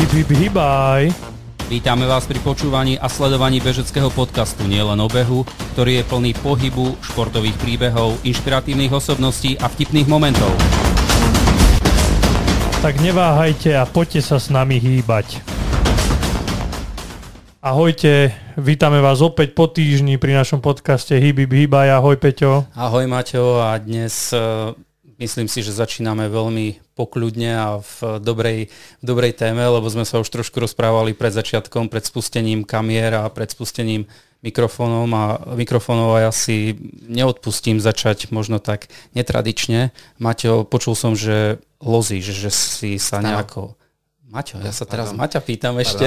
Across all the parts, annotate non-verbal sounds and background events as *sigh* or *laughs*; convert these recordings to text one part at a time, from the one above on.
Hip, hip, hibaj. Vítame vás pri počúvaní a sledovaní bežeckého podcastu Nielen o behu, ktorý je plný pohybu, športových príbehov, inšpiratívnych osobností a vtipných momentov. Tak neváhajte a poďte sa s nami hýbať. Ahojte, vítame vás opäť po týždni pri našom podcaste Hýby Hýbaj. Ahoj Peťo. Ahoj Maťo a dnes uh, myslím si, že začíname veľmi pokľudne a v dobrej, v dobrej téme, lebo sme sa už trošku rozprávali pred začiatkom, pred spustením kamier a pred spustením mikrofónom a mikrofónov a ja si neodpustím začať možno tak netradične. Maťo, počul som, že lozi, že, že si sa nejako... Maťo, ja sa teraz Pardon. Maťa pýtam ešte.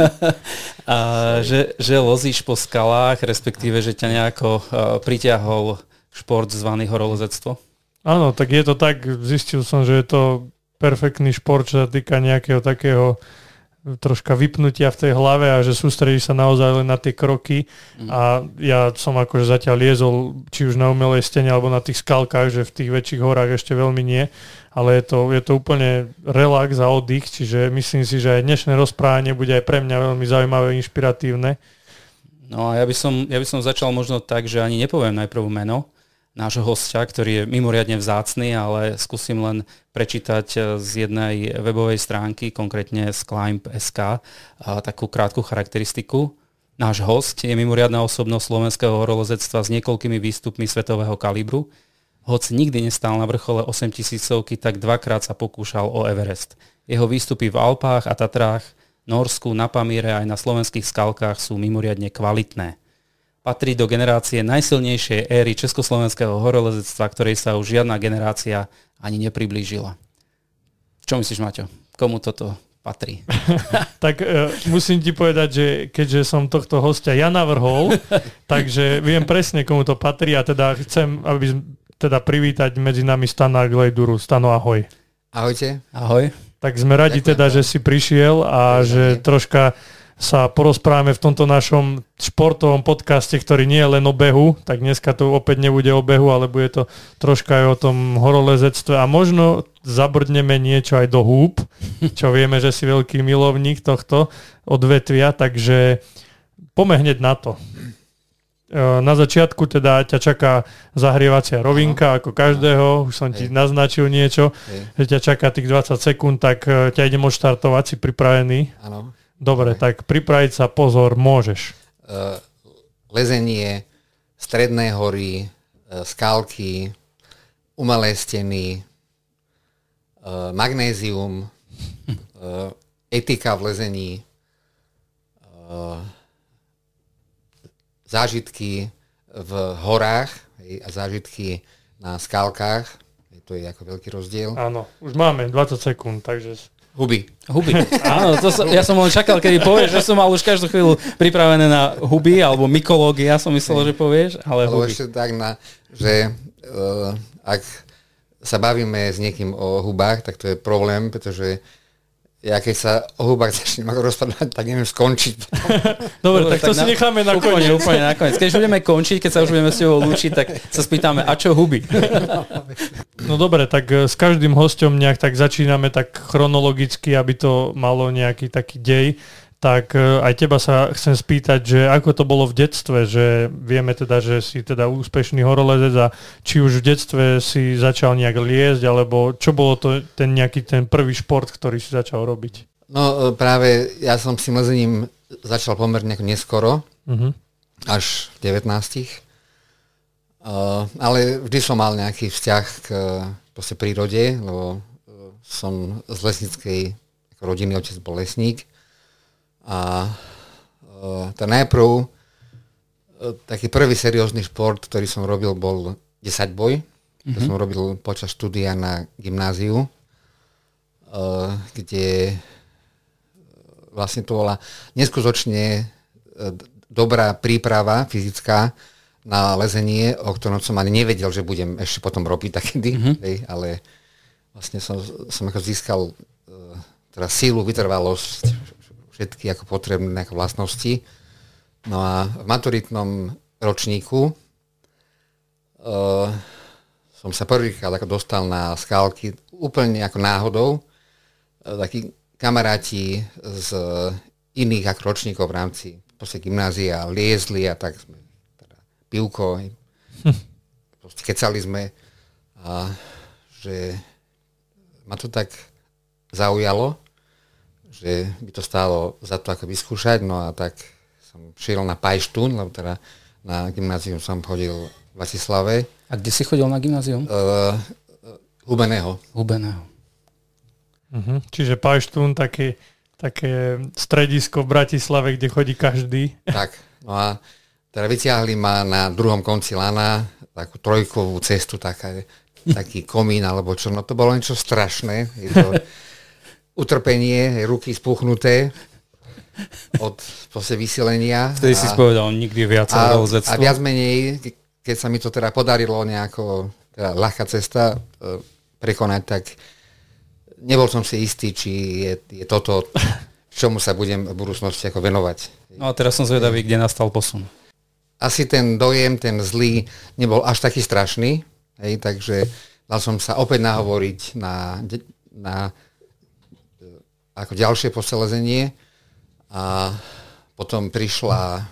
*laughs* a, že, že lozíš po skalách, respektíve, že ťa nejako uh, pritiahol šport zvaný horolezectvo? Áno, tak je to tak, zistil som, že je to perfektný šport, čo sa týka nejakého takého troška vypnutia v tej hlave a že sústredíš sa naozaj len na tie kroky mm. a ja som akože zatiaľ liezol či už na umelej stene alebo na tých skalkách, že v tých väčších horách ešte veľmi nie, ale je to, je to úplne relax a oddych, čiže myslím si, že aj dnešné rozprávanie bude aj pre mňa veľmi zaujímavé, inšpiratívne. No a ja by, som, ja by som začal možno tak, že ani nepoviem najprv meno, nášho hostia, ktorý je mimoriadne vzácný, ale skúsim len prečítať eh, z jednej webovej stránky, konkrétne z Climb.sk, takú krátku charakteristiku. Náš host je mimoriadná osobnosť slovenského horolezectva s niekoľkými výstupmi svetového kalibru. Hoc nikdy nestál na vrchole 8 tisícovky, tak dvakrát sa pokúšal o Everest. Jeho výstupy v Alpách a Tatrách, Norsku, na Pamíre aj na slovenských skalkách sú mimoriadne kvalitné patrí do generácie najsilnejšej éry československého horolezectva, ktorej sa už žiadna generácia ani nepriblížila. Čo myslíš, Maťo? Komu toto patrí? *laughs* tak uh, musím ti povedať, že keďže som tohto hostia ja navrhol, *laughs* takže viem presne, komu to patrí a teda chcem, aby teda privítať medzi nami Stana Glejduru. Stano, ahoj. Ahojte. Ahoj. Tak sme radi Ďakujem teda, že si prišiel a Ďakujem. že troška sa porozprávame v tomto našom športovom podcaste, ktorý nie je len o behu, tak dneska to opäť nebude o behu, ale bude to troška aj o tom horolezectve a možno zabrdneme niečo aj do húb, čo vieme, že si veľký milovník tohto odvetvia, takže poďme hneď na to. E, na začiatku teda ťa čaká zahrievacia rovinka, ako každého, už som ti naznačil niečo, že ťa čaká tých 20 sekúnd, tak e, ťa idem odštartovať, si pripravený? Áno. Dobre, tak pripraviť sa, pozor, môžeš. Uh, lezenie, stredné hory, uh, skalky, umelé steny, uh, magnézium, uh, etika v lezení, uh, zážitky v horách hej, a zážitky na skalkách. To je ako veľký rozdiel. Áno, už máme 20 sekúnd, takže Huby. Huby. Áno, to som, ja som len čakal, kedy povieš, že som mal už každú chvíľu pripravené na huby alebo mykológia, som myslel, že povieš, ale Alebo ešte tak, na, že uh, ak sa bavíme s niekým o hubách, tak to je problém, pretože ja keď sa o hubách začnem rozpadať, tak neviem skončiť. *laughs* Dobre, tak, tak to na, si necháme na úplne, koniec. Úplne na koniec. Keď už budeme končiť, keď sa už budeme s tebou lúčiť, tak sa spýtame, a čo huby? *laughs* No dobre, tak eh, s každým hostom nejak tak začíname tak chronologicky, aby to malo nejaký taký dej tak e, aj teba sa chcem spýtať, že ako to bolo v detstve, že vieme teda, že si teda úspešný horolezec a či už v detstve si začal nejak liezť, alebo čo bolo to ten nejaký ten prvý šport, ktorý si začal robiť? No e, práve ja som si lezením začal pomerne neskoro, uh-huh. až v 19. Uh, ale vždy som mal nejaký vzťah k proste prírode, lebo som z lesníckej rodiny, otec bol lesník a uh, tá najprv uh, taký prvý seriózny šport, ktorý som robil, bol 10 boj. Mm-hmm. To mhm. som robil počas štúdia na gymnáziu, uh, kde vlastne to bola neskutočne dobrá príprava fyzická na lezenie, o ktorom som ani nevedel, že budem ešte potom robiť takedy, mm-hmm. hej, ale vlastne som, som ako získal teda sílu, vytrvalosť, všetky ako potrebné vlastnosti. No a v maturitnom ročníku uh, som sa prvýkrát ako dostal na skálky úplne ako náhodou. Uh, taký kamaráti z iných ako ročníkov v rámci proste gymnázia liezli a tak sme teda pivko, hm. *laughs* proste kecali sme a že ma to tak zaujalo, že by to stálo za to ako vyskúšať, no a tak som šiel na Pajštún, lebo teda na gymnázium som chodil v Bratislave. A kde si chodil na gymnázium? Uh, Hubeného. Hubeného. Uh-huh. Čiže Pajštún, také, také stredisko v Bratislave, kde chodí každý. Tak, no a teda vyťahli ma na druhom konci lana, takú trojkovú cestu, taká, taký komín alebo čo, no to bolo niečo strašné. Je to *laughs* utrpenie, ruky spuchnuté od proste vysilenia. Vtedy si spovedal nikdy viac a, a viac menej, keď sa mi to teda podarilo nejako, teda ľahká cesta e, prekonať, tak nebol som si istý, či je, je toto, čomu sa budem v budúcnosti ako venovať. No a teraz som zvedavý, kde nastal posun. Asi ten dojem, ten zlý, nebol až taký strašný, hej, takže dal som sa opäť nahovoriť na, na ako ďalšie poselezenie a potom prišla,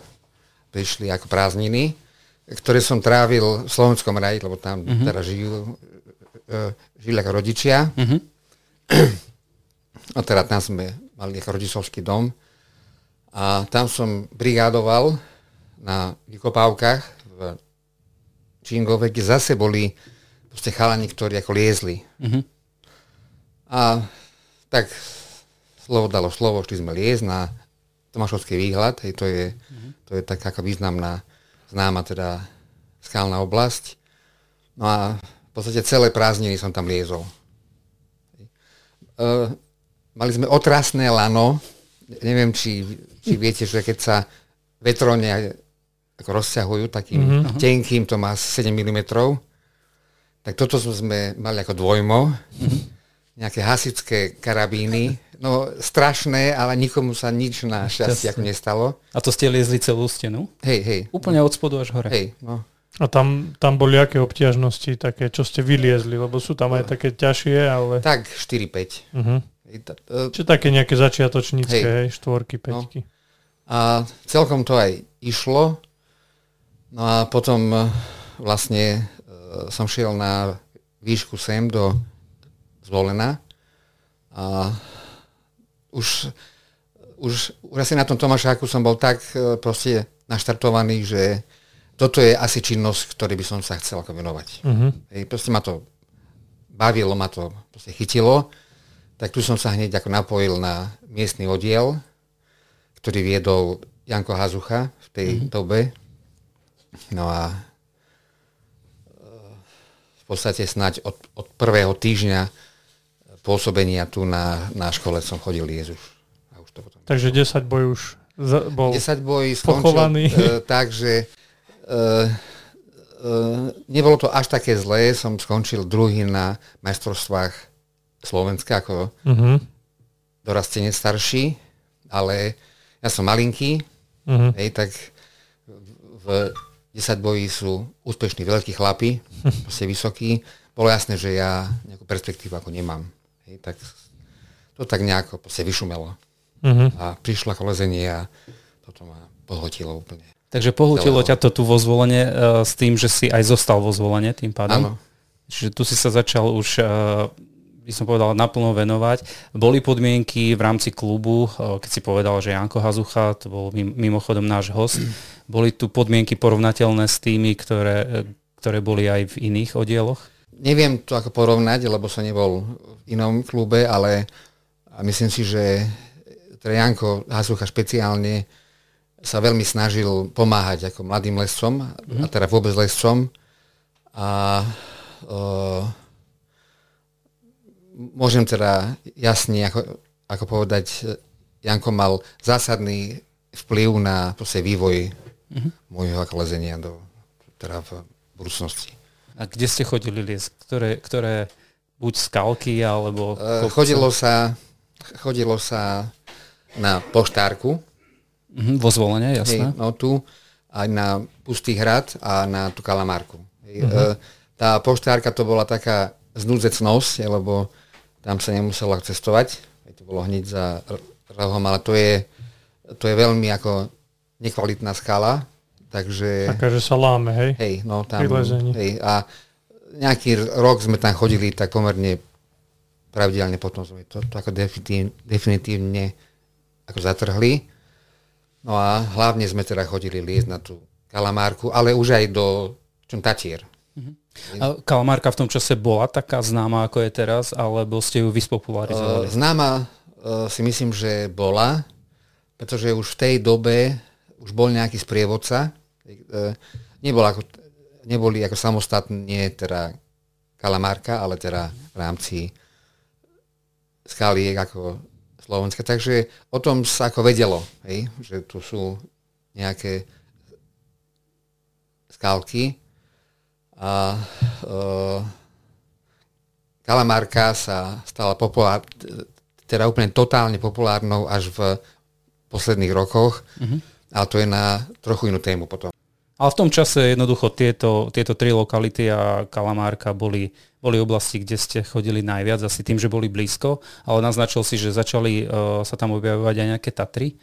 prišli ako prázdniny, ktoré som trávil v Slovenskom raji, lebo tam uh-huh. teda žijú, uh, žili ako rodičia. Uh-huh. A teda tam sme mali ako rodičovský dom. A tam som brigádoval na vykopávkach v Čingove, kde zase boli proste chalani, ktorí ako liezli. Uh-huh. A tak slovo dalo slovo, šli sme liezť na Tomášovský výhľad, hej, to je, mm-hmm. to je taká významná, známa teda skalná oblasť. No a v podstate celé prázdniny som tam liezol. Uh, mali sme otrasné lano, neviem, či, či viete, že keď sa vetrone ako rozťahujú takým mm-hmm. tenkým, to má 7 mm, tak toto sme mali ako dvojmo, mm-hmm. nejaké hasičské karabíny, No strašné, ale nikomu sa nič na šťastie ako nestalo. A to ste liezli celú stenu? Hej, hej. Úplne od spodu až hore? Hej, no. A tam, tam boli aké obťažnosti, také, čo ste vyliezli, lebo sú tam aj také ťažšie, ale... Tak 4-5. Uh-huh. Čiže také nejaké začiatočnícke, hej, hej štvorky, peťky. No. A celkom to aj išlo. No a potom e, vlastne uh, som šiel na výšku sem do Zvolena a už, už, už asi na tom Tomášáku som bol tak e, proste naštartovaný, že toto je asi činnosť, ktorej by som sa chcel ako venovať. Hej, proste ma to bavilo, ma to proste chytilo, tak tu som sa hneď ako napojil na miestny oddiel, ktorý viedol Janko Hazucha v tej uh-huh. dobe. No a e, v podstate snáď od, od prvého týždňa pôsobenia tu na, na škole som chodil Jezuš. A už to potom Takže 10 boj už za, bol 10 boj skončil pochovaný. Uh, tak, že uh, uh, nebolo to až také zlé. Som skončil druhý na majstrovstvách Slovenska ako uh-huh. dorastenec starší, ale ja som malinký, uh-huh. hej, tak v 10 boji sú úspešní veľkí chlapi, *laughs* proste vysokí. Bolo jasné, že ja nejakú perspektívu ako nemám. Hej, tak to tak nejako sa vyšumelo. Uh-huh. A prišla kolezenie a toto ma pohotilo úplne. Takže pohotilo ťa to tu vo zvolenie uh, s tým, že si aj zostal vo zvolenie tým pádom? Áno. Čiže tu si sa začal už, uh, by som povedal, naplno venovať. Boli podmienky v rámci klubu, uh, keď si povedal, že Janko Hazucha, to bol mimochodom náš host, boli tu podmienky porovnateľné s tými, ktoré, ktoré boli aj v iných oddieloch? Neviem to ako porovnať, lebo som nebol v inom klube, ale myslím si, že teda Janko Hasucha špeciálne sa veľmi snažil pomáhať ako mladým lescom, mm-hmm. a teda vôbec lescom. A uh, môžem teda jasne ako, ako povedať, Janko mal zásadný vplyv na vývoj mm-hmm. môjho lezenia do, teda v budúcnosti. A kde ste chodili liesť? Ktoré, ktoré buď skalky, alebo... Uh, chodilo sa, chodilo sa na poštárku. Uh-huh, vo zvolenie, jasné. Hej, no tu, aj na Pustý hrad a na tú Kalamárku. Hej, uh-huh. uh, tá poštárka to bola taká znúdzecnosť, lebo tam sa nemuselo cestovať Hej, to bolo hneď za rohom, ale to je, to je veľmi ako nekvalitná skala, takže... Taká, že sa láme, hej? Hej, no tam... Hej, a nejaký rok sme tam chodili tak pomerne pravidelne, potom sme to, to ako definitív, definitívne ako zatrhli. No a hlavne sme teda chodili liesť na tú kalamárku, ale už aj do čom Tatier. Uh-huh. A kalamárka v tom čase bola taká známa, ako je teraz, alebo ste ju vyspopularizovali? Uh, známa uh, si myslím, že bola, pretože už v tej dobe už bol nejaký sprievodca. Uh, nebol ako, neboli ako samostatne teda kalamárka, ale teda v rámci skaliek ako Slovenska. Takže o tom sa ako vedelo, hej, že tu sú nejaké skalky. A uh, kalamárka sa stala populár, teda úplne totálne populárnou až v posledných rokoch, mm-hmm. ale to je na trochu inú tému potom. Ale v tom čase jednoducho tieto, tieto tri lokality a Kalamárka boli, boli oblasti, kde ste chodili najviac, asi tým, že boli blízko, ale naznačil si, že začali uh, sa tam objavovať aj nejaké Tatry.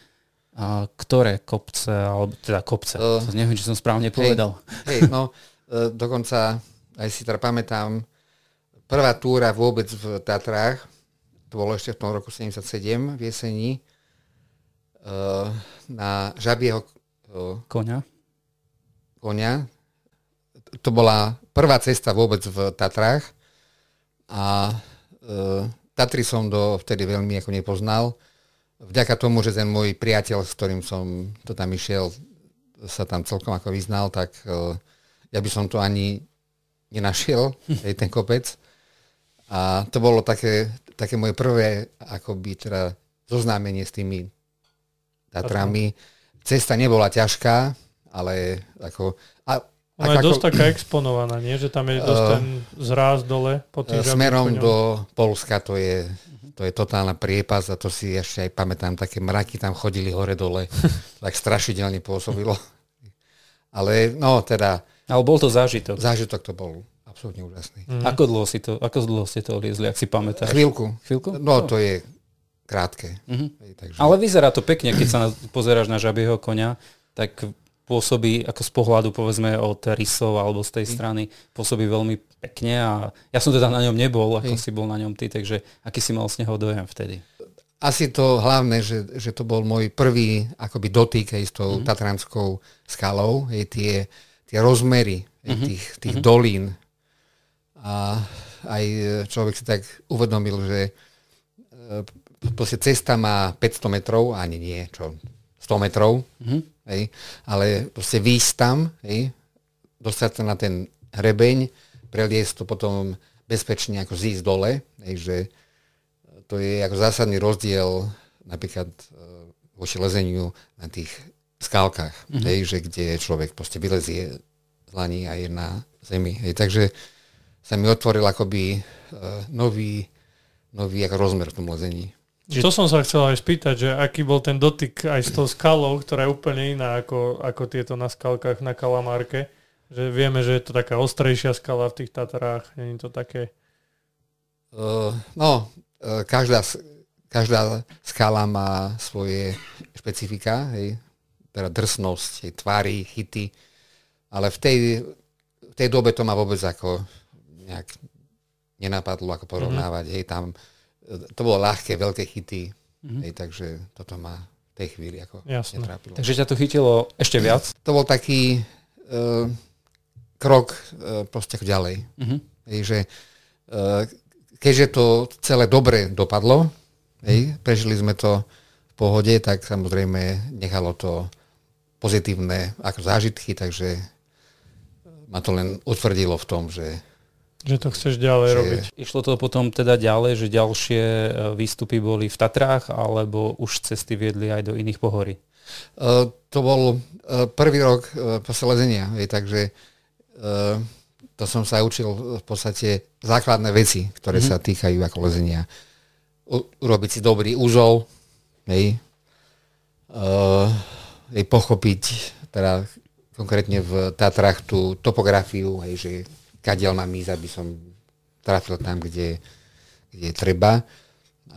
A ktoré kopce, alebo teda kopce, uh, neviem, či som správne povedal. Hej, no, uh, dokonca aj si teda pamätám, prvá túra vôbec v Tatrách, to bolo ešte v tom roku 77 v jeseni, uh, na žabieho uh, koňa konia. To bola prvá cesta vôbec v Tatrách a e, Tatry som do vtedy veľmi ako nepoznal. Vďaka tomu, že ten môj priateľ, s ktorým som to tam išiel, sa tam celkom ako vyznal, tak e, ja by som to ani nenašiel, *laughs* aj ten kopec. A to bolo také, také moje prvé akoby teda zoznámenie s tými Tatrami. Cesta nebola ťažká, ale ako... A, Ona je dosť taká exponovaná, nie? Že tam je dosť uh, ten zráz dole po tým Smerom do Polska to je, to je totálna priepas a to si ešte aj pamätám, také mraky tam chodili hore-dole, *laughs* tak strašidelne pôsobilo. *laughs* Ale no teda... Ale bol to zážitok. Zážitok to bol absolútne úžasný. Mm. Ako dlho si to, ako dlho ste to liezli, ak si pamätáš? Chvíľku. Chvíľku? No, to je krátke. Mm-hmm. Takže... Ale vyzerá to pekne, keď sa na, pozeráš na žabieho konia, tak pôsobí ako z pohľadu povedzme od rysov alebo z tej strany pôsobí veľmi pekne a ja som teda na ňom nebol, ako mm. si bol na ňom ty, takže aký si mal z neho dojem vtedy? Asi to hlavné, že, že to bol môj prvý akoby dotyk aj s tou mm. tatranskou skalou, aj tie, tie rozmery mm-hmm. tých, tých mm-hmm. dolín a aj človek si tak uvedomil, že e, cesta má 500 metrov, ani nie, čo 100 metrov, mm-hmm hej, ale proste výjsť tam, hej, dostať sa na ten hrebeň, preliesť to potom bezpečne ako zísť dole, hej, že to je ako zásadný rozdiel napríklad e, voči lezeniu na tých skálkach, mm-hmm. hej, že kde človek proste vylezie z lani a je na zemi. Hej, takže sa mi otvoril akoby uh, nový, nový ako rozmer v tom lezení. Čiže... To som sa chcel aj spýtať, že aký bol ten dotyk aj s tou skalou, ktorá je úplne iná ako, ako tieto na skalkách na Kalamárke. Že vieme, že je to taká ostrejšia skala v tých Tatarách, není to také? Uh, no, uh, každá, každá skala má svoje špecifika, hej, teda drsnosť, hej, tvary, chyty, ale v tej, v tej dobe to ma vôbec ako nejak nenapadlo ako porovnávať, mm-hmm. hej, tam to bolo ľahké, veľké chyty, mm-hmm. hej, takže toto ma v tej chvíli ako Jasne. netrápilo. Takže ťa to chytilo ešte viac? To bol taký uh, krok uh, proste ďalej. Mm-hmm. Hej, že uh, keďže to celé dobre dopadlo, hej, prežili sme to v pohode, tak samozrejme nechalo to pozitívne ako zážitky, takže ma to len utvrdilo v tom, že že to chceš ďalej že... robiť. Išlo to potom teda ďalej, že ďalšie e, výstupy boli v Tatrách, alebo už cesty viedli aj do iných pohorí? Uh, to bol uh, prvý rok uh, lezenia, takže uh, to som sa učil v podstate základné veci, ktoré mm-hmm. sa týkajú ako lezenia. U, urobiť si dobrý úzol, hej, uh, hej, pochopiť teda konkrétne v Tatrách tú topografiu, hej, že kadiaľ mám ísť, aby som trafil tam, kde, kde treba.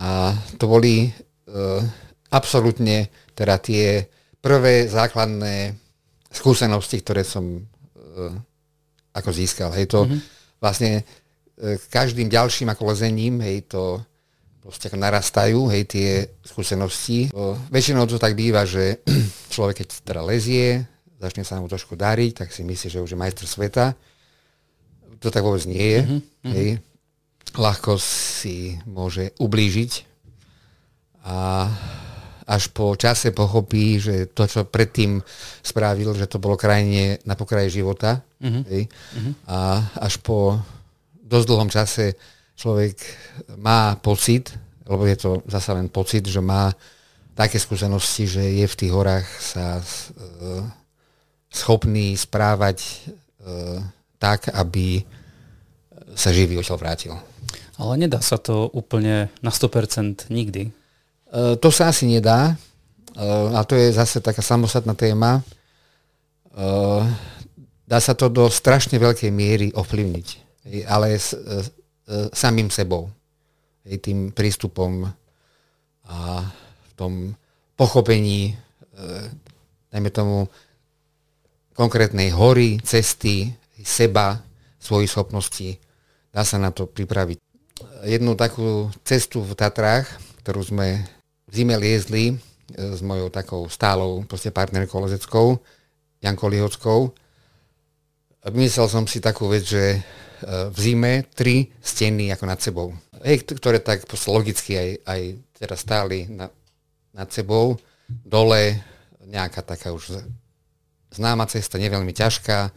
A to boli uh, absolútne teda tie prvé základné skúsenosti, ktoré som uh, ako získal. Hej, to mm-hmm. vlastne uh, každým ďalším ako lezením, hej, to proste ako narastajú, hej, tie skúsenosti. Uh, väčšinou to tak býva, že *clears throat* človek, keď teda lezie, začne sa mu trošku dariť, tak si myslí, že už je majster sveta. To tak vôbec nie je. Mm-hmm. Hej. Ľahko si môže ublížiť a až po čase pochopí, že to, čo predtým spravil, že to bolo krajine na pokraji života. Mm-hmm. Hej. Mm-hmm. A až po dosť dlhom čase človek má pocit, lebo je to zase len pocit, že má také skúsenosti, že je v tých horách sa uh, schopný správať e, tak, aby sa živý odtiaľ vrátil. Ale nedá sa to úplne na 100% nikdy. E, to sa asi nedá. E, a to je zase taká samostatná téma. E, dá sa to do strašne veľkej miery ovplyvniť. Ale s, e, samým sebou. Tým prístupom a v tom pochopení, e, tomu, konkrétnej hory, cesty, seba, svojich schopností. Dá sa na to pripraviť. Jednu takú cestu v Tatrách, ktorú sme v zime liezli e, s mojou takou stálou partnerkou lezeckou, Jankou Lihockou. Vymyslel som si takú vec, že e, v zime tri steny ako nad sebou. Hej, ktoré tak logicky aj, aj teraz stáli na, nad sebou. Dole nejaká taká už známa cesta, neveľmi ťažká,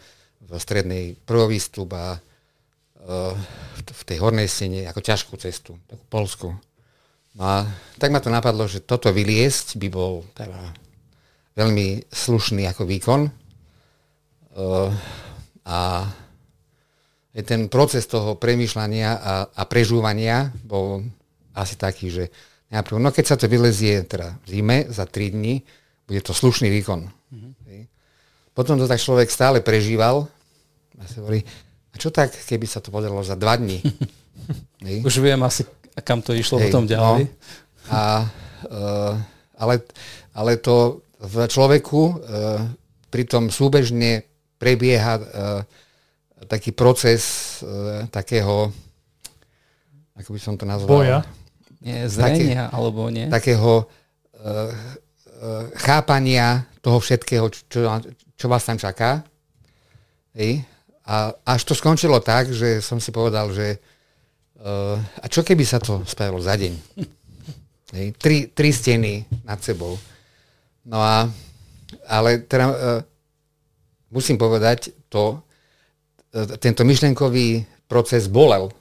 v strednej prvovýstup a uh, v tej hornej stene ako ťažkú cestu, takú polskú. No a tak ma to napadlo, že toto vyliesť by bol teda veľmi slušný ako výkon. Uh, a ten proces toho premýšľania a, a prežúvania bol asi taký, že najprv, no keď sa to vylezie teda v zime za 3 dní, bude to slušný výkon. Potom to tak človek stále prežíval a si hovorí, a čo tak, keby sa to podarilo za dva dní? *laughs* Už viem asi, kam to išlo Hej, potom ďalej. No. A, uh, ale, ale to v človeku uh, pritom súbežne prebieha uh, taký proces uh, takého, ako by som to nazval? Boja? Nie, zrenia, Také, alebo nie? Takého uh, chápania toho všetkého, čo, čo vás tam čaká. Hej. A až to skončilo tak, že som si povedal, že uh, a čo keby sa to spravilo za deň? Hej. Tri, tri steny nad sebou. No a, ale teda uh, musím povedať to, uh, tento myšlenkový proces bolel.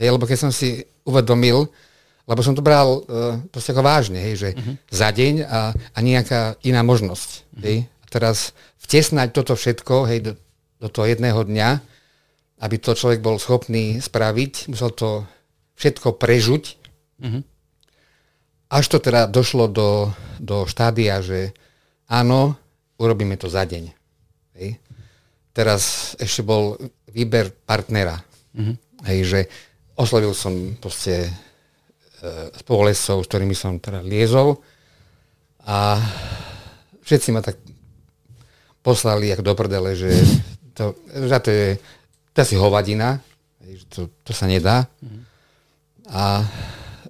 Hej, lebo keď som si uvedomil, lebo som to bral uh, proste ako vážne, hej, že uh-huh. za deň a, a nejaká iná možnosť. Uh-huh. Hej. A teraz vtesnať toto všetko hej, do, do toho jedného dňa, aby to človek bol schopný spraviť, musel to všetko prežuť. Uh-huh. Až to teda došlo do, do štádia, že áno, urobíme to za deň. Hej. Teraz ešte bol výber partnera. Uh-huh. Hej, že oslovil som proste spolescov, s ktorými som teda liezol a všetci ma tak poslali ako do prdele, že *laughs* to, že to je, to asi hovadina, to, to sa nedá. A,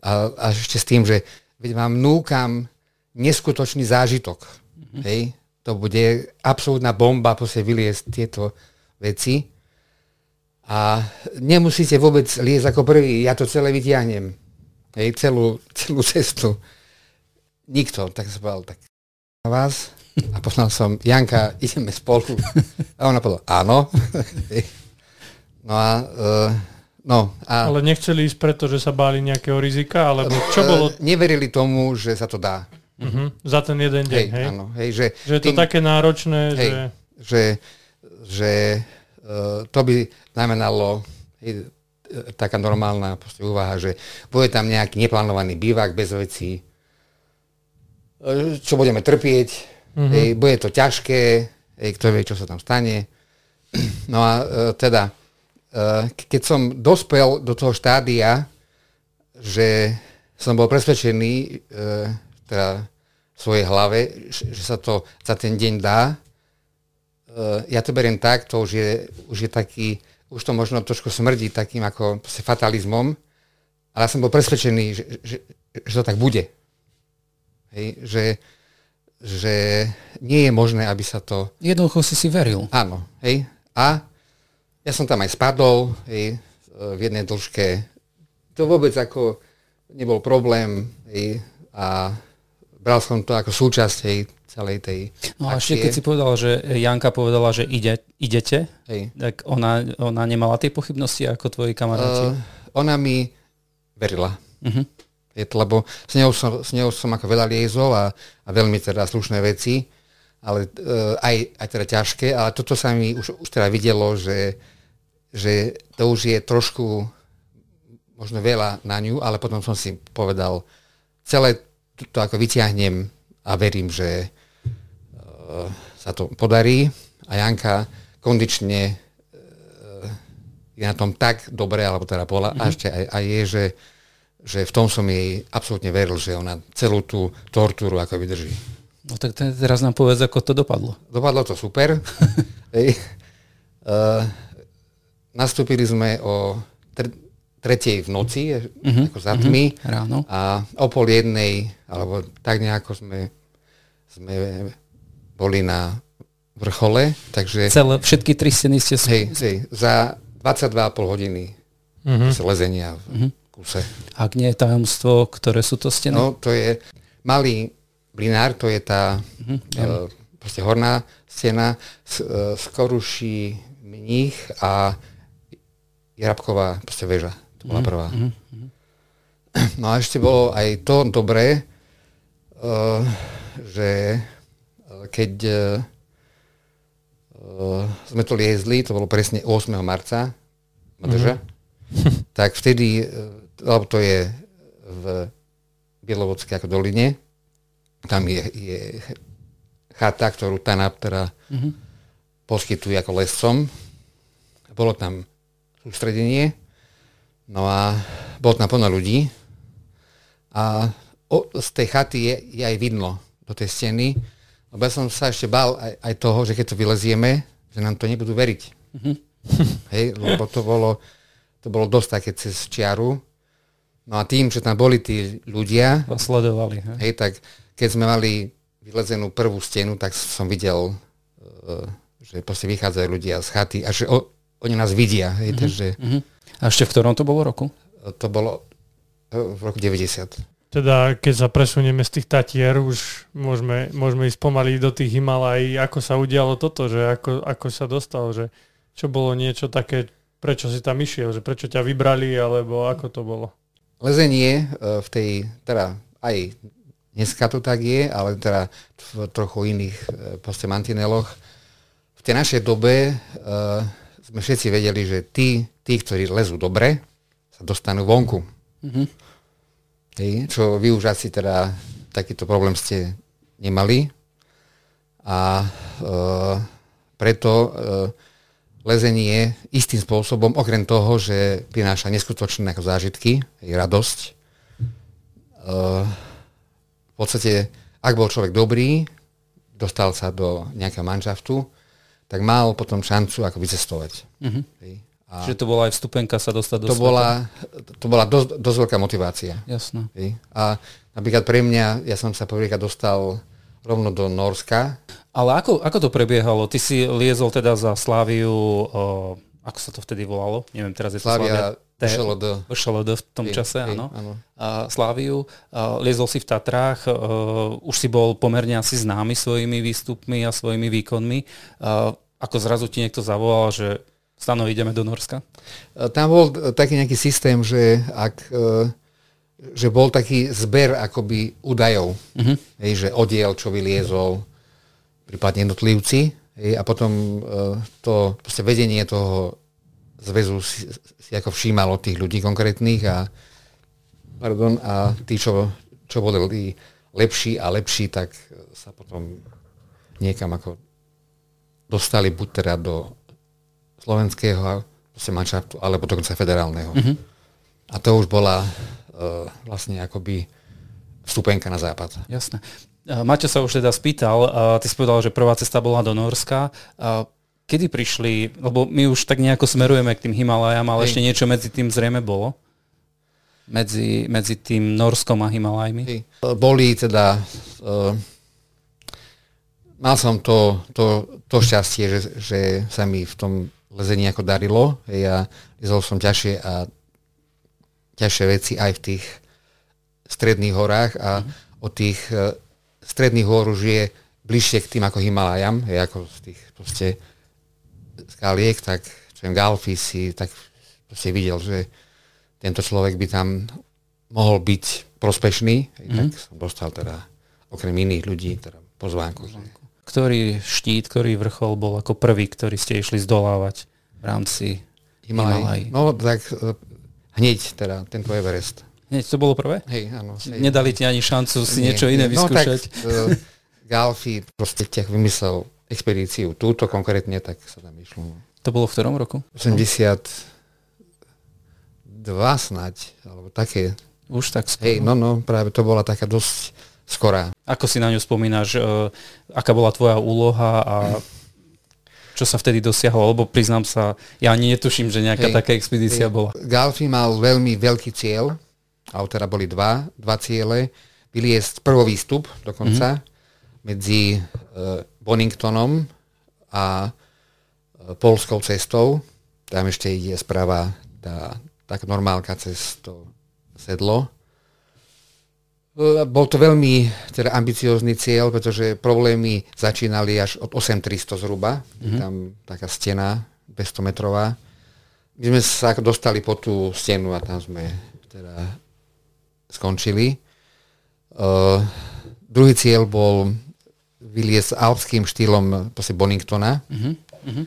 a, a ešte s tým, že veď vám núkam neskutočný zážitok. Mm-hmm. Hej? To bude absolútna bomba proste vyliesť tieto veci. A nemusíte vôbec liesť ako prvý, ja to celé vytiahnem hej, celú, celú cestu. Nikto, tak sa povedal, tak na vás. A poznal som, Janka, ideme spolu. A ona povedala, áno. no a, uh, no a... Ale nechceli ísť preto, že sa báli nejakého rizika, alebo čo uh, bolo? Neverili tomu, že sa to dá. Uh-huh. Za ten jeden deň, hej? hej? Áno, hej, že, že je to tým, také náročné, hej, že... Že, že uh, to by znamenalo hej, taká normálna úvaha, že bude tam nejaký neplánovaný bývak bez vecí, čo budeme trpieť, mm-hmm. hej, bude to ťažké, hej, kto vie, čo sa tam stane. *clears throat* No a e, teda, e, keď som dospel do toho štádia, že som bol presvedčený e, teda v svojej hlave, že sa to za ten deň dá. E, ja to beriem tak, to už je, už je taký, už to možno trošku smrdí takým ako fatalizmom, ale ja som bol presvedčený, že, že, že to tak bude. Hej, že, že nie je možné, aby sa to... Jednoducho si si veril. Áno. Hej. A ja som tam aj spadol hej, v jednej dĺžke. To vôbec ako nebol problém hej, a bral som to ako súčasť hej, celej tej No a ešte keď si povedal, že Janka povedala, že ide, idete, hej. tak ona, ona nemala tie pochybnosti ako tvoji kamaráti? Uh, ona mi verila. Uh-huh. Je to, lebo s ňou, som, s ňou som ako veľa liezol a, a veľmi teda slušné veci, ale uh, aj, aj teda ťažké, ale toto sa mi už, už teda videlo, že, že to už je trošku možno veľa na ňu, ale potom som si povedal, celé to, to ako vyťahnem a verím, že uh, sa to podarí a Janka kondične uh, je na tom tak dobre, alebo teda bola, mm-hmm. a ešte aj, aj je, že, že v tom som jej absolútne veril, že ona celú tú tortúru ako vydrží. No tak teraz nám povedz, ako to dopadlo. Dopadlo to super. *laughs* Hej. Uh, nastúpili sme o tretej v noci, uh-huh, ako za tmy. Uh-huh, ráno. A o pol jednej, alebo tak nejako sme, sme boli na vrchole. Takže, Celé, všetky tri steny ste... Hej, hej, za 22,5 hodiny uh-huh. lezenia v uh-huh. Kuse. Ak nie je tajomstvo, ktoré sú to steny? No, to je malý blinár, to je tá uh-huh, uh, proste horná stena, uh, skoruší mních a Jarabková proste väža bola mhm, prvá. Mm-hmm. No a ešte bolo aj to dobré, uh, že keď uh, sme to liezli, to bolo presne 8. marca, mm-hmm. *laughs* tak vtedy, uh, to je v Bielovodskej ako doline, tam je, je chata, ktorú TANAP teda mm-hmm. poskytuje ako lescom. Bolo tam sústredenie No a bolo tam plno ľudí a o, z tej chaty je, je aj vidno do tej steny, lebo ja som sa ešte bál aj, aj toho, že keď to vylezieme, že nám to nebudú veriť. Mm-hmm. Hej, lebo to bolo, to bolo dosť také cez čiaru. No a tým, že tam boli tí ľudia, sledovali, hej? hej, tak keď sme mali vylezenú prvú stenu, tak som videl, uh, že proste vychádzajú ľudia z chaty a že o, oni nás vidia. Hej, mm-hmm. takže, mm-hmm a ešte v ktorom to bolo roku? To bolo e, v roku 90. Teda keď sa presunieme z tých Tatier, už môžeme, môžeme ísť pomaly do tých Himalají. Ako sa udialo toto, že ako, ako sa dostal, že čo bolo niečo také, prečo si tam išiel, že prečo ťa vybrali, alebo ako to bolo? Lezenie e, v tej, teda aj dneska to tak je, ale teda v trochu iných e, proste mantineloch. V tej našej dobe uh, sme všetci vedeli, že tí, tí, ktorí lezú dobre, sa dostanú vonku. Mm-hmm. Hej, čo vy už asi teda takýto problém ste nemali. A e, preto e, lezenie istým spôsobom, okrem toho, že prináša neskutočné zážitky, radosť. E, v podstate, ak bol človek dobrý, dostal sa do nejakého manžaftu, tak mal potom šancu ako vycestovať. Uh-huh. A Čiže to bola aj vstupenka sa dostať do to sveta? Bola, to bola dosť, dosť veľká motivácia. Jasno. A napríklad pre mňa, ja som sa prvýkrát dostal rovno do Norska. Ale ako, ako to prebiehalo? Ty si liezol teda za Sláviu, ako sa to vtedy volalo? Neviem, teraz je to Slávia. VŠLD v tom čase, áno. áno. A Sláviu. A liezol si v Tatrách, uh, už si bol pomerne asi známy svojimi výstupmi a svojimi výkonmi. Uh, ako zrazu ti niekto zavolal, že Stano, ideme do Norska? Tam bol taký nejaký systém, že ak že bol taký zber akoby údajov, uh-huh. hej, že odiel, čo vyliezol, prípadne jednotlivci, hej, a potom to vedenie toho zväzu si, si ako všímalo tých ľudí konkrétnych a, pardon, a tí, čo, čo boli lepší a lepší, tak sa potom niekam ako dostali buď teda do slovenského manšaftu, alebo dokonca federálneho. Mm-hmm. A to už bola vlastne akoby vstupenka na západ. Jasné. Maťo sa už teda spýtal, ty si povedal, že prvá cesta bola do Norska. Kedy prišli, lebo my už tak nejako smerujeme k tým Himalajám, ale Hej. ešte niečo medzi tým zrejme bolo? Medzi, medzi tým Norskom a Himalajmi? Hej. Boli teda... Uh, mal som to, to, to šťastie, že, že sa mi v tom lezení ako darilo. Ja lezol som ťažšie a ťažšie veci aj v tých stredných horách a mm. od tých uh, stredných hor už je bližšie k tým ako Himalajam, je ako z tých proste skaliek, tak čo Galfi si tak si videl, že tento človek by tam mohol byť prospešný, mm-hmm. tak som dostal teda okrem iných ľudí teda pozvánku. pozvánku. Ktorý štít, ktorý vrchol bol ako prvý, ktorý ste išli zdolávať v rámci Himalaj? No tak e, hneď teda tento Everest. Hneď to bolo prvé? Hej, áno. Nedali ti ani šancu si nie, niečo iné vyskúšať? No tak uh, Galfi proste ťa vymyslel expedíciu túto konkrétne, tak sa tam išlo. To bolo v ktorom roku? 82 snať, alebo také. Už tak skoro. Hej, no, no, práve to bola taká dosť skorá. Ako si na ňu spomínaš, uh, aká bola tvoja úloha a čo sa vtedy dosiahlo, lebo priznám sa, ja ani netuším, že nejaká hej, taká expedícia hej. bola. Galfi mal veľmi veľký cieľ, alebo teda boli dva, dva ciele. Vyliesť prvý výstup dokonca mm-hmm. medzi uh, Boningtonom a uh, polskou cestou. Tam ešte ide správa tá, tak normálka cez to sedlo. Uh, bol to veľmi teda ambiciózny cieľ, pretože problémy začínali až od 8300 zhruba. Mm-hmm. Tam taká stena 200 metrová. My sme sa dostali po tú stenu a tam sme teda skončili. Uh, druhý cieľ bol vyliesť alpským štýlom Boningtona, uh-huh, uh-huh.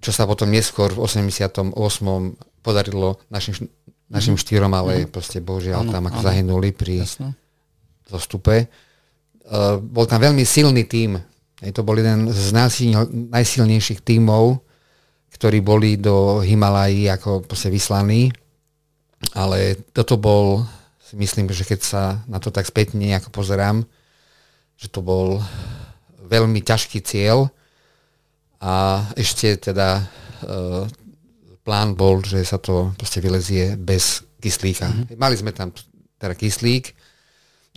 čo sa potom neskôr v 88. podarilo našim, našim uh-huh. štýrom, ale uh-huh. proste bohužiaľ ano, tam ako ano. zahynuli pri Jasne. zostupe. Uh, bol tam veľmi silný tím. Je to bol jeden z najsilnejších tímov, ktorí boli do Himalají ako vyslaní. Ale toto bol si myslím, že keď sa na to tak spätne nejako pozerám, že to bol veľmi ťažký cieľ a ešte teda e, plán bol, že sa to proste vylezie bez kyslíka. Mm-hmm. Mali sme tam teda kyslík,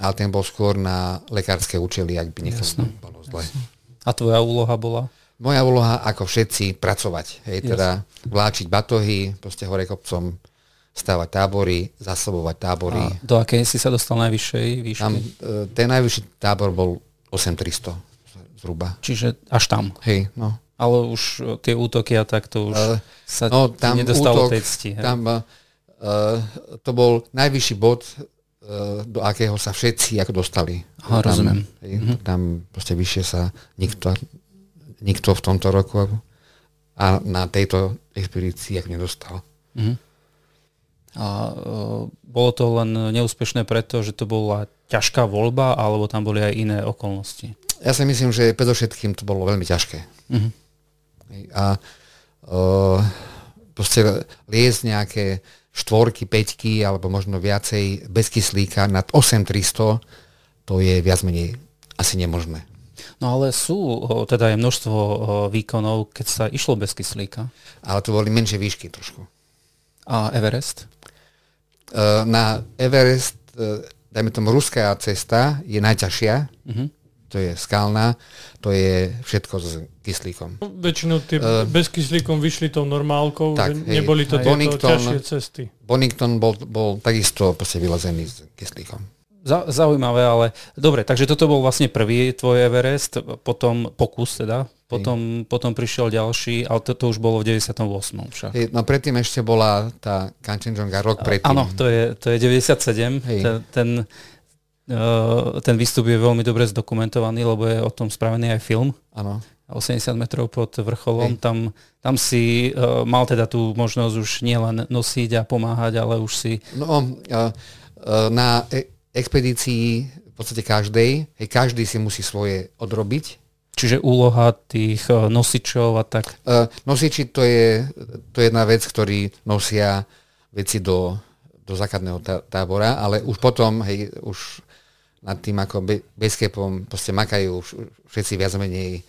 ale ten bol skôr na lekárske účely, ak by niekomu bolo zle. A tvoja úloha bola? Moja úloha, ako všetci, pracovať. Hej, teda vláčiť batohy, proste hore kopcom, stavať tábory, zasobovať tábory. A do akej si sa dostal najvyššej výšky? Tam, e, ten najvyšší tábor bol 8300 zhruba. Čiže až tam? Hej, no. Ale už e, tie útoky a tak to už uh, sa no, tam nedostalo útok, tej cti. Hej. Tam uh, to bol najvyšší bod, uh, do akého sa všetci ako dostali. Aha, tam, rozumiem. Hej, uh-huh. Tam proste vyššie sa nikto, nikto v tomto roku a na tejto expedícii nedostal. Uh-huh. A uh, bolo to len neúspešné preto, že to bola ťažká voľba, alebo tam boli aj iné okolnosti? Ja si myslím, že predovšetkým to bolo veľmi ťažké. Uh-huh. A uh, proste liesť nejaké štvorky, peťky, alebo možno viacej bez kyslíka nad 8300, to je viac menej asi nemožné. No ale sú teda aj množstvo výkonov, keď sa išlo bez kyslíka. Ale to boli menšie výšky trošku. A Everest? Eh, na Everest, eh, dajme tomu, ruská cesta je najťažšia. Uh-huh. To je skalná, to je všetko s kyslíkom. Väčšinou tie uh, bez kyslíkom vyšli tou normálkou, tak, hej, neboli to Bonington, ťažšie cesty. Bonington bol, bol takisto vylezený s kyslíkom. Zaujímavé, ale dobre, takže toto bol vlastne prvý tvoj Everest, potom pokus teda potom, potom prišiel ďalší, ale to, to už bolo v 98. však. No predtým ešte bola tá Kanchenjunga rok predtým. Áno, to je, to je 97. Hej. Ten, ten, uh, ten výstup je veľmi dobre zdokumentovaný, lebo je o tom spravený aj film. Áno. 80 metrov pod vrcholom. Tam, tam si uh, mal teda tú možnosť už nielen nosiť a pomáhať, ale už si... No, uh, uh, na e- expedícii v podstate každej, hej, každý si musí svoje odrobiť Čiže úloha tých e, nosičov a tak? Uh, nosiči to je, to je jedna vec, ktorí nosia veci do do základného tábora, ale už potom, hej, už nad tým ako basecapom proste makajú všetci viac menej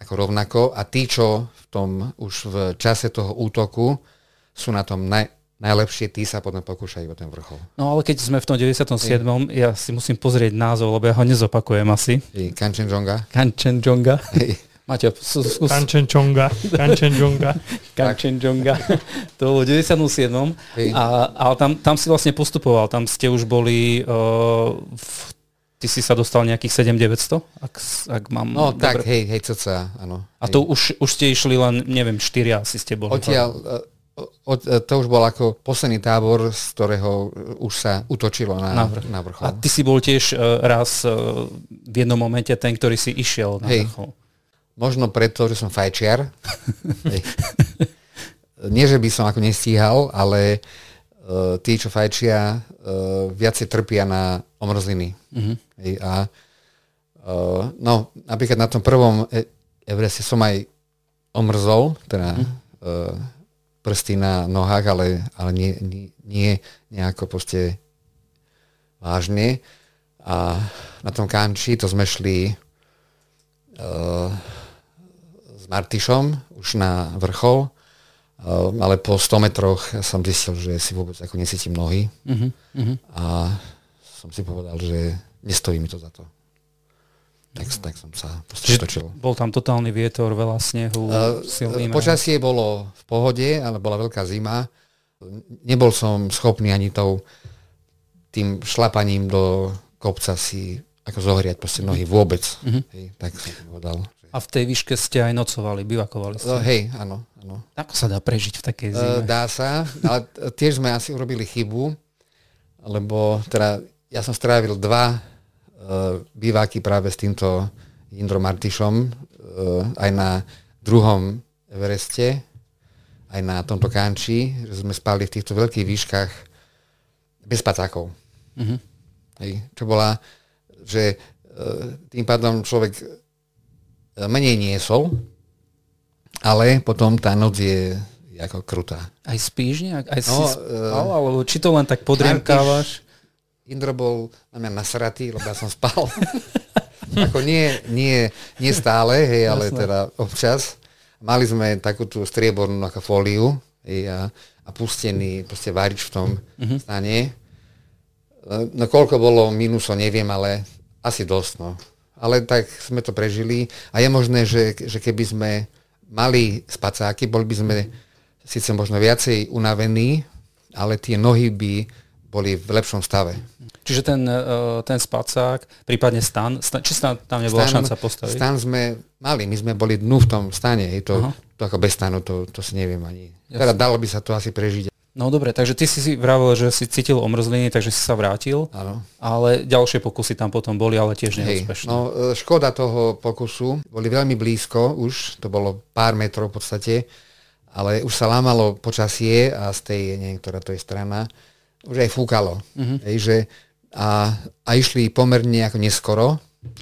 ako rovnako a tí, čo v tom už v čase toho útoku sú na tom naj, najlepšie, tí sa potom pokúšajú o ten vrchol. No ale keď sme v tom 97. Hej. ja si musím pozrieť názov, lebo ja ho nezopakujem asi. Kanchenjonga. Kanchenjonga. *laughs* Maťo, skús. Kanchenjonga. *laughs* Kanchenjonga. Kanchenjonga. *laughs* to bolo v 97. A, ale tam, tam si vlastne postupoval, tam ste už boli uh, v Ty si sa dostal nejakých 7900, ak, ak mám... No dobre. tak, hej, hej, cca, áno. A to už, už ste išli len, neviem, 4 asi ste boli. Odtiaľ, od, to už bol ako posledný tábor, z ktorého už sa utočilo na, na, vrch. na vrchol. A ty si bol tiež uh, raz v jednom momente ten, ktorý si išiel na Hej. vrchol. Možno preto, že som fajčiar. *laughs* Nie, že by som ako nestíhal, ale uh, tí, čo fajčia, uh, viacej trpia na omrzliny. Uh-huh. Hej, a uh, no, napríklad na tom prvom Evereste som aj omrzol, teda uh-huh. uh, prsty na nohách, ale, ale nie, nie, nie nejako proste vážne. A na tom kanči to sme šli uh, s Martišom už na vrchol, uh, ale po 100 metroch som zistil, že si vôbec ako nesítim nohy. Uh-huh, uh-huh. A som si povedal, že nestojí mi to za to tak, tak som sa stočil. Bol tam totálny vietor, veľa snehu, uh, silný Počasie bolo v pohode, ale bola veľká zima. Nebol som schopný ani tou, tým šlapaním do kopca si ako zohriať proste nohy vôbec. Uh-huh. Hej, tak som povedal. A v tej výške ste aj nocovali, bivakovali ste? Uh, hej, áno, áno. Ako sa dá prežiť v takej zime? Uh, dá sa, ale tiež sme asi urobili chybu, lebo teda ja som strávil dva Eh, býváky práve s týmto Indro Martišom eh, aj na druhom Evereste, aj na tomto Kanči, že sme spali v týchto veľkých výškach bez pacákov. Hej, čo bola, že eh, tým pádom človek menej niesol, ale potom tá noc je ako krutá. Aj spíš nejak? Aj no, si spal, alebo či to len tak podriemkávaš? Indro bol na mňa nasratý, lebo ja som spal. *laughs* ako nie, nie, nie stále, hej, ale teda občas. Mali sme takú tú striebornú ako fóliu hej, a, a pustený proste varič v tom uh-huh. stane. No koľko bolo minusov, neviem, ale asi dosť. No. Ale tak sme to prežili a je možné, že, že keby sme mali spacáky, boli by sme síce možno viacej unavení, ale tie nohy by boli v lepšom stave. Čiže ten, e, ten spacák, prípadne stan, stan či stan, tam nebola stan, šanca postaviť? Stan sme mali, my sme boli dnu v tom stane, je to, to ako bez stanu, to, to si neviem ani. Jasne. Teda dalo by sa to asi prežiť. No dobre, takže ty si si vravil, že si cítil omrzliny, takže si sa vrátil. Áno. Ale ďalšie pokusy tam potom boli, ale tiež neúspešné. no e, škoda toho pokusu, boli veľmi blízko už, to bolo pár metrov v podstate, ale už sa lámalo počasie a z tej, neviem, ktorá to je strana, už aj fúkalo. Uh-huh. Hej, že a, a išli pomerne ako neskoro,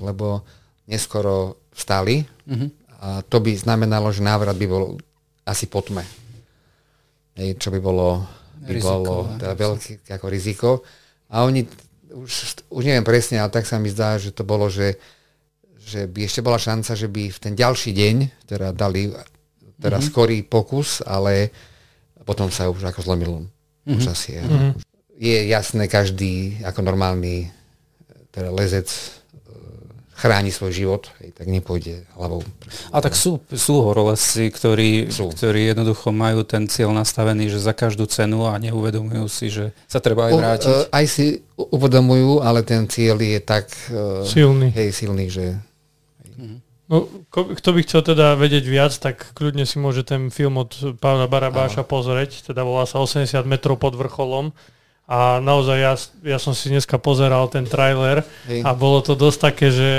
lebo neskoro vstali uh-huh. a to by znamenalo, že návrat by bol asi po tme. Hej, čo by bolo, by riziko, bolo teda veľké ako riziko. A oni, už, už neviem presne, ale tak sa mi zdá, že to bolo, že, že by ešte bola šanca, že by v ten ďalší deň teda dali teda uh-huh. skorý pokus, ale potom sa už ako zlomilo počasie. Uh-huh je jasné, každý ako normálny teda lezec e, chráni svoj život, hej, tak nepôjde hlavou. A tak sú, sú horolesci, ktorí, sú. ktorí jednoducho majú ten cieľ nastavený, že za každú cenu a neuvedomujú si, že sa treba aj vrátiť. U, uh, aj si uvedomujú, ale ten cieľ je tak uh, silný. Hej, silný, že... Mhm. No, kto by chcel teda vedieť viac, tak kľudne si môže ten film od pána Barabáša pozrieť, teda volá sa 80 metrov pod vrcholom a naozaj ja, ja som si dneska pozeral ten trailer Hej. a bolo to dosť také, že,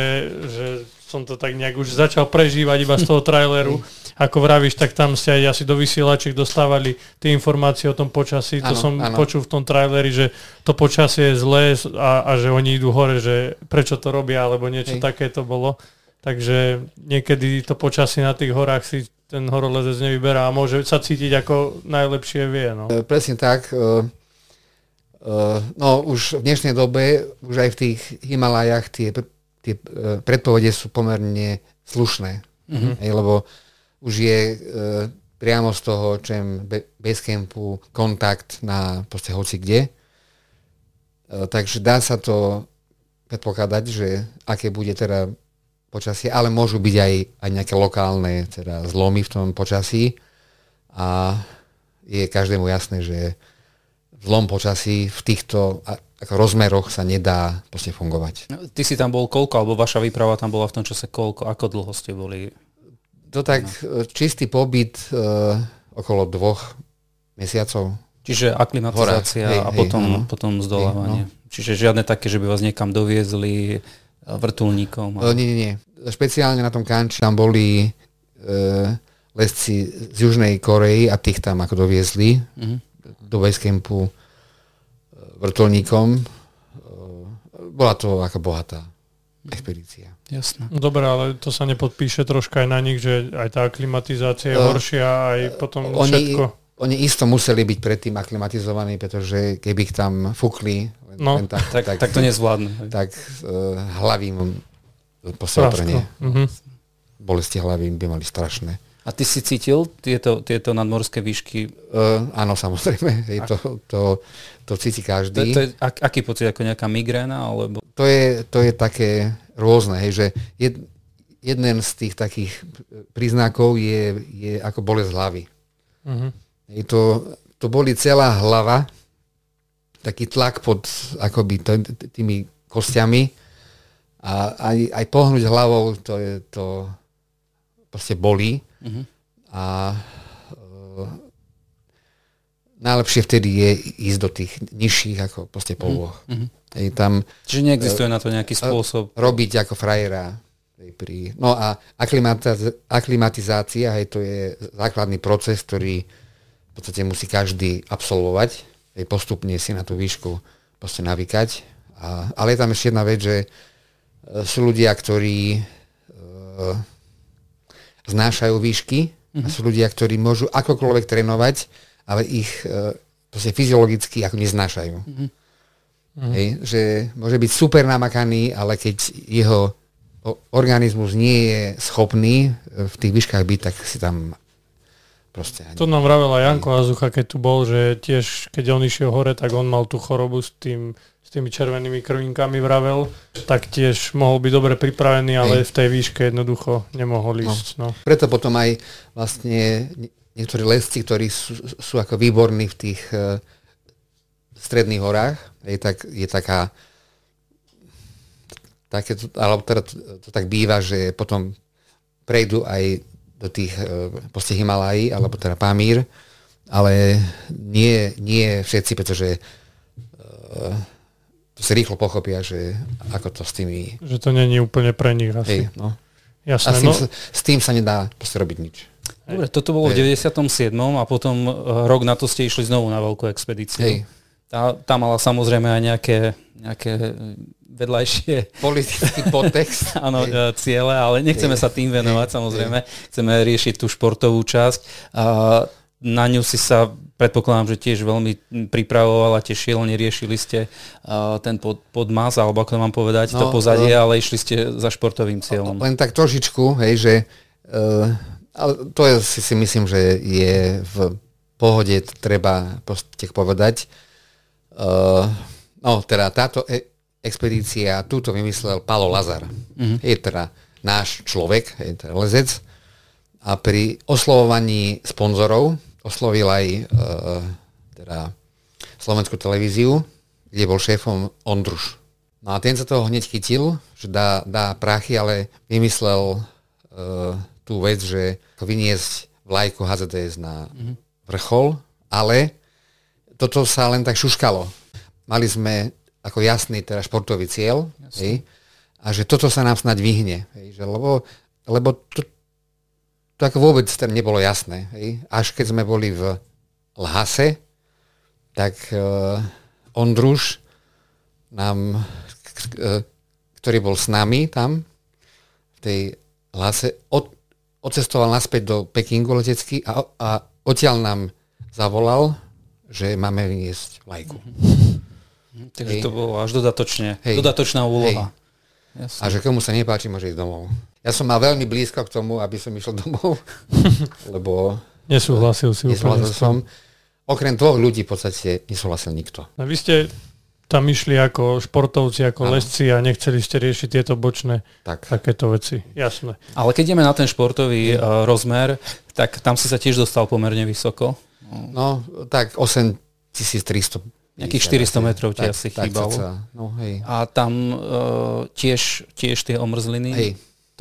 že som to tak nejak už začal prežívať iba z toho *laughs* traileru. Ako vravíš, tak tam ste aj asi do vysielačiek dostávali tie informácie o tom počasí. Ano, to som ano. počul v tom traileri, že to počasie je zlé a, a že oni idú hore, že prečo to robia, alebo niečo Hej. také to bolo. Takže niekedy to počasie na tých horách si ten horolezec nevyberá a môže sa cítiť ako najlepšie vie. No. Presne tak. Uh, no už v dnešnej dobe, už aj v tých Himalajach tie, tie uh, predpovede sú pomerne slušné. Mm-hmm. Hej, lebo už je uh, priamo z toho čem Basecampu kontakt na proste hoci kde. Uh, takže dá sa to predpokladať, že aké bude teda počasie, ale môžu byť aj, aj nejaké lokálne teda zlomy v tom počasí a je každému jasné, že zlom počasí v týchto rozmeroch sa nedá proste fungovať. No, ty si tam bol koľko, alebo vaša výprava tam bola v tom čase koľko, ako dlho ste boli? To tak no. čistý pobyt uh, okolo dvoch mesiacov. Čiže aklimatizácia hej, a potom, hej, potom zdolávanie. Hej, no. Čiže žiadne také, že by vás niekam doviezli vrtulníkom. Ale... Nie, nie, nie. Špeciálne na tom kanči tam boli uh, lesci z Južnej Korei a tých tam ako doviezli. Mm-hmm do Basecampu e, vrtulníkom. E, bola to ako bohatá expedícia. Jasné. No Dobre, ale to sa nepodpíše troška aj na nich, že aj tá aklimatizácia je uh, horšia, aj potom oni, všetko. Oni isto museli byť predtým aklimatizovaní, pretože keby ich tam fúkli, len, no. len tak, tak, tak, tak to nezvládnu. Tak uh, hlavy mu posieltrenie. Uh-huh. Bolesti hlavy by mali strašné. A ty si cítil tieto, tieto nadmorské výšky? Uh, áno, samozrejme. *laughs* Hej, to, to, to cíti každý. To, to je ak, aký pocit? Ako nejaká migréna? Alebo... To, je, to je také rôzne. Hej, že jed, jeden z tých takých príznakov je, je ako bolesť hlavy. Uh-huh. Hej, to, to boli celá hlava, taký tlak pod akoby tými kostiami a aj, aj pohnúť hlavou to je to proste bolí. Uh-huh. A uh, najlepšie vtedy je ísť do tých nižších ako proste polôch. Uh-huh. Hej, tam, Čiže neexistuje uh, na to nejaký spôsob? Robiť ako frajera. Pri, no a aklimatiz- aklimatizácia, hej, to je základný proces, ktorý v podstate musí každý absolvovať. Hej, postupne si na tú výšku proste navykať. A, ale je tam ešte jedna vec, že uh, sú ľudia, ktorí uh, znášajú výšky mm-hmm. a sú ľudia, ktorí môžu akokoľvek trénovať, ale ich e, proste fyziologicky ako neznášajú. Mm-hmm. Hej, že môže byť super namakaný, ale keď jeho organizmus nie je schopný e, v tých výškach byť, tak si tam proste... To nám vravela Janko Azucha, keď tu bol, že tiež keď on išiel hore, tak on mal tú chorobu s tým tými červenými krvinkami vravel, tak tiež mohol byť dobre pripravený, ale Hej. v tej výške jednoducho nemohol no. ísť. No. No. Preto potom aj vlastne niektorí lesci, ktorí sú, sú ako výborní v tých uh, stredných horách, je, tak, je taká také, alebo teda to, to tak býva, že potom prejdú aj do tých uh, proste Himalají, alebo teda Pamír, ale nie, nie všetci, pretože uh, si rýchlo pochopia, že ako to s tými... Že to není úplne pre nich asi. Hej, no. Jasné, a s tým, no. s tým sa nedá robiť nič. Dobre, toto bolo Hej. v 97. a potom e, rok na to ste išli znovu na veľkú expedíciu. Hej. Tá, tá mala samozrejme aj nejaké, nejaké vedľajšie politický podtext. *laughs* Áno, Hej. ciele, ale nechceme Hej. sa tým venovať Hej. samozrejme. Chceme riešiť tú športovú časť. A na ňu si sa predpokladám, že tiež veľmi pripravoval a tiež šielne riešili ste uh, ten pod, podmaz, alebo ako mám povedať, no, to pozadie, uh, ale išli ste za športovým cieľom. Len tak trošičku, hej, že uh, ale to je, si, si myslím, že je v pohode treba proste povedať. Uh, no, teda táto e- expedícia, túto vymyslel Palo Lazar. Uh-huh. Je teda náš človek, je teda lezec. A pri oslovovaní sponzorov, oslovil aj e, teda slovenskú televíziu, kde bol šéfom Ondruš. No a ten sa toho hneď chytil, že dá, dá prachy, ale vymyslel e, tú vec, že vyniesť vlajku HZDS na mm-hmm. vrchol, ale toto sa len tak šuškalo. Mali sme ako jasný teda športový cieľ hej, a že toto sa nám snad vyhne. Hej, že lebo lebo to, to ako vôbec tam nebolo jasné. Hej. Až keď sme boli v Lhase, tak uh, Ondruš nám, uh, ktorý bol s nami tam, v tej Lhase, od, odcestoval naspäť do Pekingu letecky a, a odtiaľ nám zavolal, že máme vyniesť vlajku. Takže Hej. to bolo až dodatočne, Hej. dodatočná úloha. Jasne. A že komu sa nepáči, môže ísť domov. Ja som mal veľmi blízko k tomu, aby som išiel domov, *laughs* lebo... Nesúhlasil si úplne. som. Okrem dvoch ľudí v podstate nesúhlasil nikto. A vy ste tam išli ako športovci, ako ano. lesci a nechceli ste riešiť tieto bočné tak. takéto veci. Jasné. Ale keď ideme na ten športový uh, rozmer, tak tam si sa tiež dostal pomerne vysoko. No, tak 8300 Nejakých 400 metrov ti asi chýbalo. No, hej. A tam uh, tiež, tiež tie omrzliny. Hej.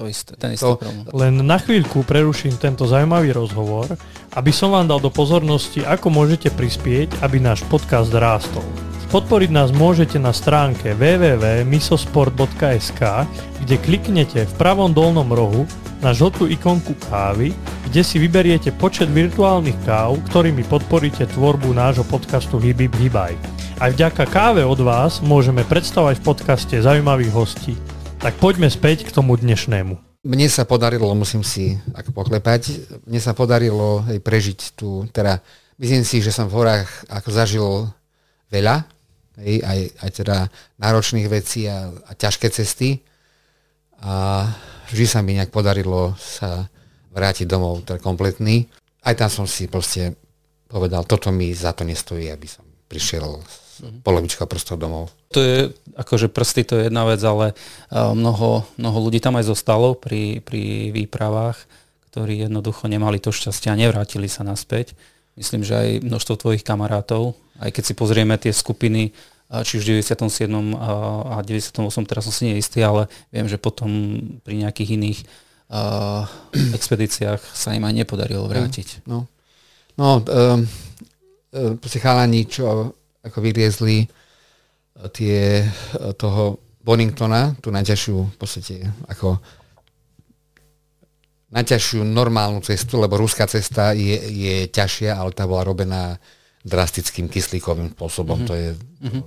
To isté, ten istý to, problém. Len na chvíľku preruším tento zaujímavý rozhovor, aby som vám dal do pozornosti, ako môžete prispieť, aby náš podcast rástol. Podporiť nás môžete na stránke www.misosport.sk, kde kliknete v pravom dolnom rohu na žltú ikonku kávy, kde si vyberiete počet virtuálnych káv, ktorými podporíte tvorbu nášho podcastu Hibib Hibaj. Aj vďaka káve od vás môžeme predstavať v podcaste zaujímavých hostí. Tak poďme späť k tomu dnešnému. Mne sa podarilo, musím si ako poklepať, mne sa podarilo hej, prežiť tu, teda myslím si, že som v horách ako zažil veľa, hej, aj, aj teda náročných vecí a, a ťažké cesty. A vždy sa mi nejak podarilo sa vrátiť domov teda kompletný. Aj tam som si proste povedal, toto mi za to nestojí, aby som prišiel mm-hmm. polovička prstov domov. To je, akože prsty to je jedna vec, ale mnoho, mnoho ľudí tam aj zostalo pri, pri výpravách, ktorí jednoducho nemali to šťastie a nevrátili sa naspäť. Myslím, že aj množstvo tvojich kamarátov aj keď si pozrieme tie skupiny, či už v 97. a 98. teraz som si neistý, ale viem, že potom pri nejakých iných uh, *clears throat* expedíciách sa im aj nepodarilo vrátiť. No, no um, um, chalani, čo ako vyriezli tie toho Boningtona, tú najťažšiu v podstate ako najťažšiu normálnu cestu, lebo ruská cesta je, je ťažšia, ale tá bola robená drastickým kyslíkovým spôsobom. Mm-hmm. To je, mm-hmm.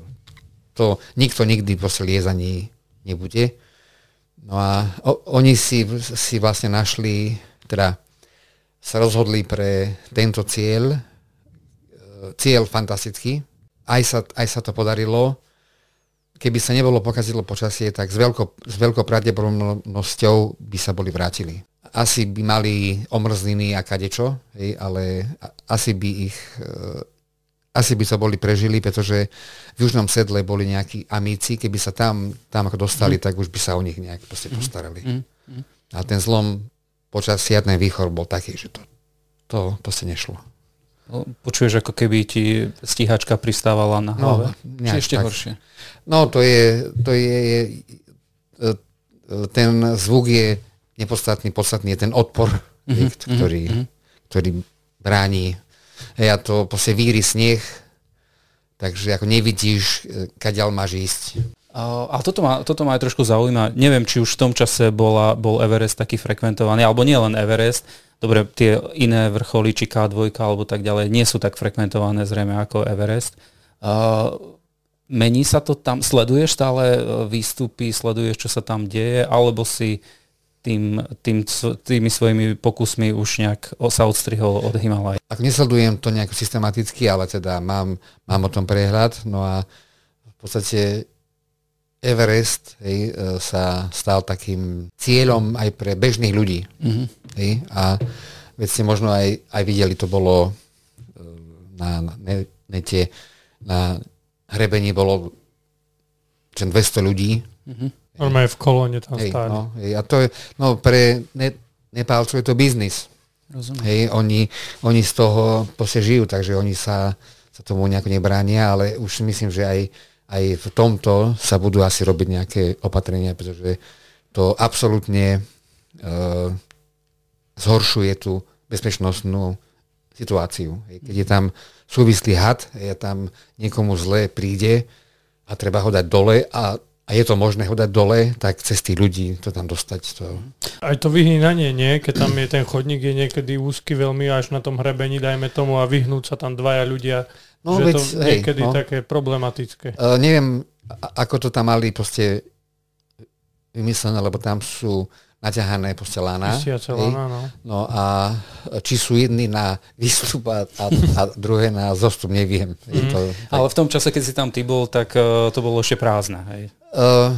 To nikto nikdy proste liezaní nebude. No a o, oni si, si vlastne našli, teda sa rozhodli pre tento cieľ, e, cieľ fantastický. Aj sa, aj sa to podarilo. Keby sa nebolo pokazilo počasie, tak s, veľko, s veľkou pravdepodobnosťou by sa boli vrátili. Asi by mali omrzliny a kadečo, hej, ale asi by ich e, asi by sa boli prežili, pretože v južnom sedle boli nejakí amíci, keby sa tam, tam dostali, mm. tak už by sa o nich nejak proste mhm. postarali. Mm. Mm. A ten zlom počas siadnej výchor bol taký, že to, to proste nešlo. No, počuješ, ako keby ti stíhačka pristávala na no, hlave? No, Či ešte tak. horšie? No, to je, to je, je, e, ten zvuk je nepodstatný, podstatný je ten odpor, mm-hmm, ktorý, mm-hmm. ktorý bráni Hej, a to proste víri sneh, takže ako nevidíš, e, kaďal máš ísť. A toto ma, toto ma aj trošku zaujíma. Neviem, či už v tom čase bola, bol Everest taký frekventovaný, alebo nie len Everest. Dobre, tie iné vrcholy, či K2 alebo tak ďalej, nie sú tak frekventované zrejme ako Everest. Uh, mení sa to tam? Sleduješ stále e, výstupy, sleduješ, čo sa tam deje, alebo si tým, tým, tými svojimi pokusmi už nejak sa odstrihol od Himalaj. Ak nesledujem to nejak systematicky, ale teda mám, mám o tom prehľad, no a v podstate Everest hej, e, sa stal takým cieľom aj pre bežných ľudí. Mm-hmm. Hej, a veď ste možno aj, aj videli, to bolo e, na, na nete, na hrebení bolo 200 ľudí. Mm-hmm Normálne v kolóne tam hej, stáli. No, hej, a to je, no pre ne, Nepálcov je to biznis. Rozumiem. Hej, oni, oni z toho proste žijú, takže oni sa, sa tomu nejako nebránia, ale už myslím, že aj, aj v tomto sa budú asi robiť nejaké opatrenia, pretože to absolútne uh, zhoršuje tú bezpečnostnú situáciu. Hej, keď je tam súvislý had, je tam niekomu zle príde a treba ho dať dole a a je to možné ho dať dole, tak cez tých ľudí to tam dostať. To... Aj to vyhnanie, nie? Keď tam je ten chodník, je niekedy úzky veľmi až na tom hrebení, dajme tomu, a vyhnúť sa tam dvaja ľudia, no, že veď, to hej, niekedy no. také problematické. Uh, neviem, ako to tam mali proste vymyslené, lebo tam sú naťahané proste lana. No. No a či sú jedni na výstup a, a, a druhé na zostup, neviem. Je to, tak... Ale v tom čase, keď si tam ty bol, tak uh, to bolo ešte prázdne, hej? Uh,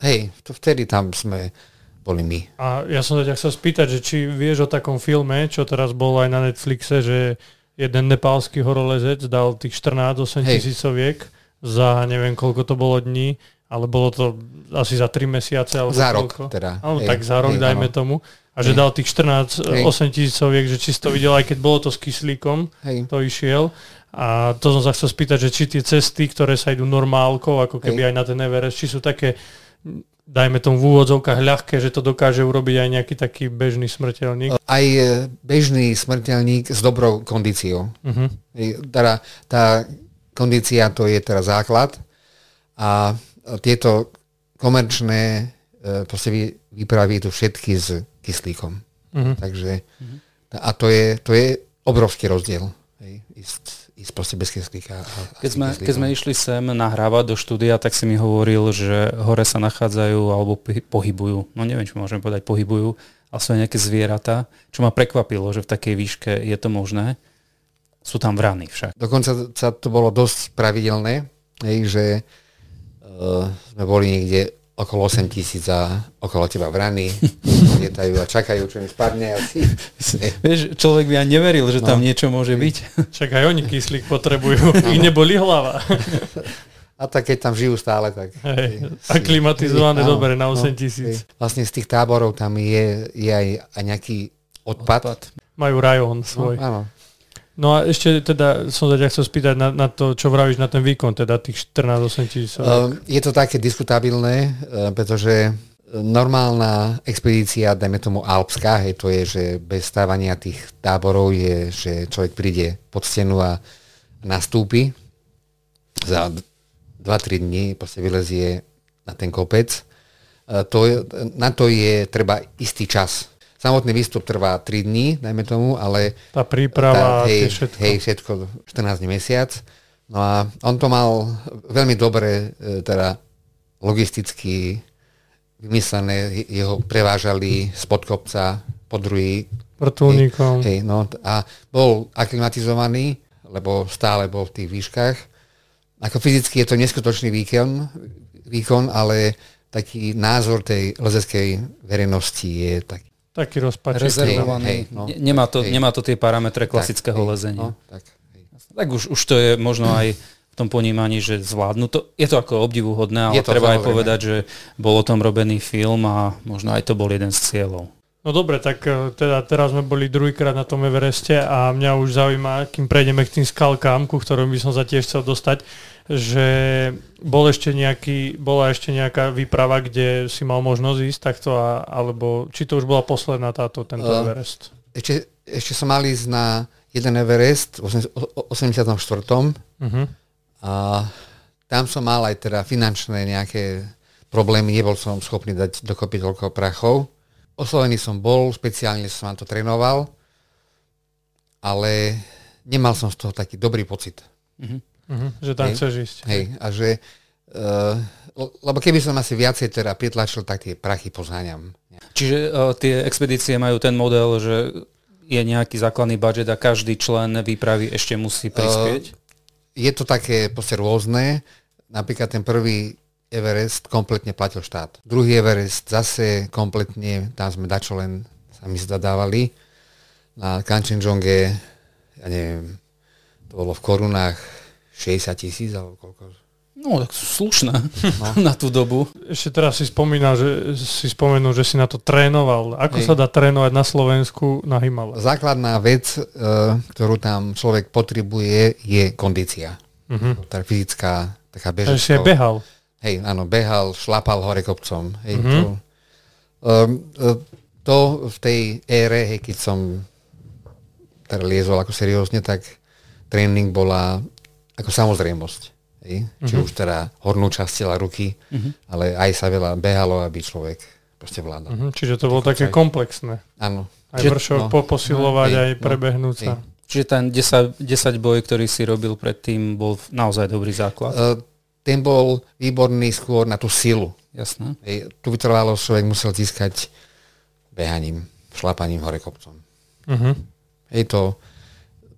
hej, to vtedy tam sme boli my. A ja som sa ťa chcel spýtať, že či vieš o takom filme, čo teraz bol aj na Netflixe, že jeden nepálsky horolezec dal tých 14-8 tisícoviek za neviem koľko to bolo dní, ale bolo to asi za 3 mesiace. Alebo za rok koľko. teda. Áno, tak za rok hej, dajme áno. tomu. A že hej. dal tých 14, hej. 8 tisícoviek, že či si to videl, aj keď bolo to s kyslíkom, hej. to išiel. A to som sa chcel spýtať, že či tie cesty, ktoré sa idú normálkou, ako keby hej. aj na ten Everest, či sú také dajme tomu v úvodzovkách ľahké, že to dokáže urobiť aj nejaký taký bežný smrteľník? Aj e, bežný smrteľník s dobrou kondíciou. Uh-huh. Teda tá kondícia to je teraz základ a tieto komerčné e, proste výpravy tu všetky s kyslíkom. Uh-huh. Takže a to je, to je obrovský rozdiel. Hej, ísť ísť proste bez kyslíka. Keď sme, keď sme išli sem nahrávať do štúdia, tak si mi hovoril, že hore sa nachádzajú alebo pohybujú, no neviem, čo môžeme povedať, pohybujú, ale sú aj nejaké zvieratá, čo ma prekvapilo, že v takej výške je to možné. Sú tam vrany však. Dokonca sa to bolo dosť pravidelné, že uh, sme boli niekde okolo 8 tisíc a okolo teba vrany *laughs* lietajú a čakajú, čo mi spadne asi. *laughs* Vieš, človek by ani neveril, že tam no. niečo môže byť. *laughs* Čak aj oni kyslík potrebujú, no. ich neboli hlava. A tak keď tam žijú stále, tak... Hej, a klimatizované no, dobre na 8 tisíc. No, vlastne z tých táborov tam je, je aj, aj nejaký odpad. odpad. Majú rajón svoj. No, áno. No a ešte teda som sa ťa chcel spýtať na, na to, čo vravíš na ten výkon, teda tých 14-8 tisíc. Uh, je to také diskutabilné, uh, pretože normálna expedícia, dajme tomu alpská, hej, to je, že bez stávania tých táborov je, že človek príde pod stenu a nastúpi za 2-3 dní, proste vylezie na ten kopec. Uh, to na to je treba istý čas Samotný výstup trvá 3 dní, dajme tomu, ale... Tá príprava, tá, hej, všetko. Hej, všetko, 14 dní mesiac. No a on to mal veľmi dobre, e, teda logisticky vymyslené, jeho prevážali spod kopca po druhý. Vrtulníkom. Hej, hej, no a bol aklimatizovaný, lebo stále bol v tých výškach. Ako fyzicky je to neskutočný výkon, výkon ale taký názor tej lezeckej verejnosti je taký taký rozpačitý. Rezervovaný. Hej, no, nemá, to, hej. nemá to tie parametre klasického tak, lezenia. No, tak, hej. tak už, už to je možno aj v tom ponímaní, že zvládnu to. Je to ako obdivuhodné, ale treba aj povedať, že bol o tom robený film a možno aj to bol jeden z cieľov. No dobre, tak e, teda teraz sme boli druhýkrát na tom Evereste a mňa už zaujíma, kým prejdeme k tým skalkám, ku ktorom by som sa tiež chcel dostať, že bol ešte nejaký, bola ešte nejaká výprava, kde si mal možnosť ísť takto, a, alebo či to už bola posledná táto, tento uh, Everest? Ešte, ešte som mal ísť na jeden Everest v 84. Uh-huh. A tam som mal aj teda finančné nejaké problémy, nebol som schopný dať dokopy toľko prachov. Oslovený som bol, špeciálne som to trénoval, ale nemal som z toho taký dobrý pocit. Uh-huh. Uh-huh, že tam hej, chceš ísť. Hej, a že, uh, lebo keby som asi viacej teda pritlačil, tak tie prachy pozháňam. Čiže uh, tie expedície majú ten model, že je nejaký základný budget a každý člen výpravy ešte musí prispieť? Uh, je to také proste rôzne. Napríklad ten prvý Everest kompletne platil štát. Druhý Everest zase kompletne, tam sme dačo len sami zadávali. Na Kanchenjonge, ja neviem, to bolo v korunách 60 tisíc alebo koľko? No, tak slušné no. *laughs* na tú dobu. Ešte teraz si spomínal, že si spomenul, že si na to trénoval. Ako Hej. sa dá trénovať na Slovensku na Himale? Základná vec, e, ktorú tam človek potrebuje, je kondícia. Uh-huh. Tá fyzická, taká bežecká. si aj behal. Hej, áno, behal, šlapal hore kopcom. Hej, uh-huh. to, um, to v tej ére, hej, keď som teda liezol ako seriózne, tak tréning bola ako samozrejmosť. Hej? Uh-huh. Či mhm. už teda hornú časť tela ruky, uh-huh. ale aj sa veľa behalo, aby človek proste vládal. Uh-huh. Čiže to bolo také komplexné. Áno. Aj vršok no, poposilovať, no, aj no, prebehnúť sa. Čiže ten 10, 10 boj, ktorý si robil predtým, bol naozaj dobrý základ? Uh, ten bol výborný skôr na tú silu. jasné. Hej, tu vytrvalosť človek musel získať behaním, šlapaním hore kopcom. Uh-huh. Hej, to,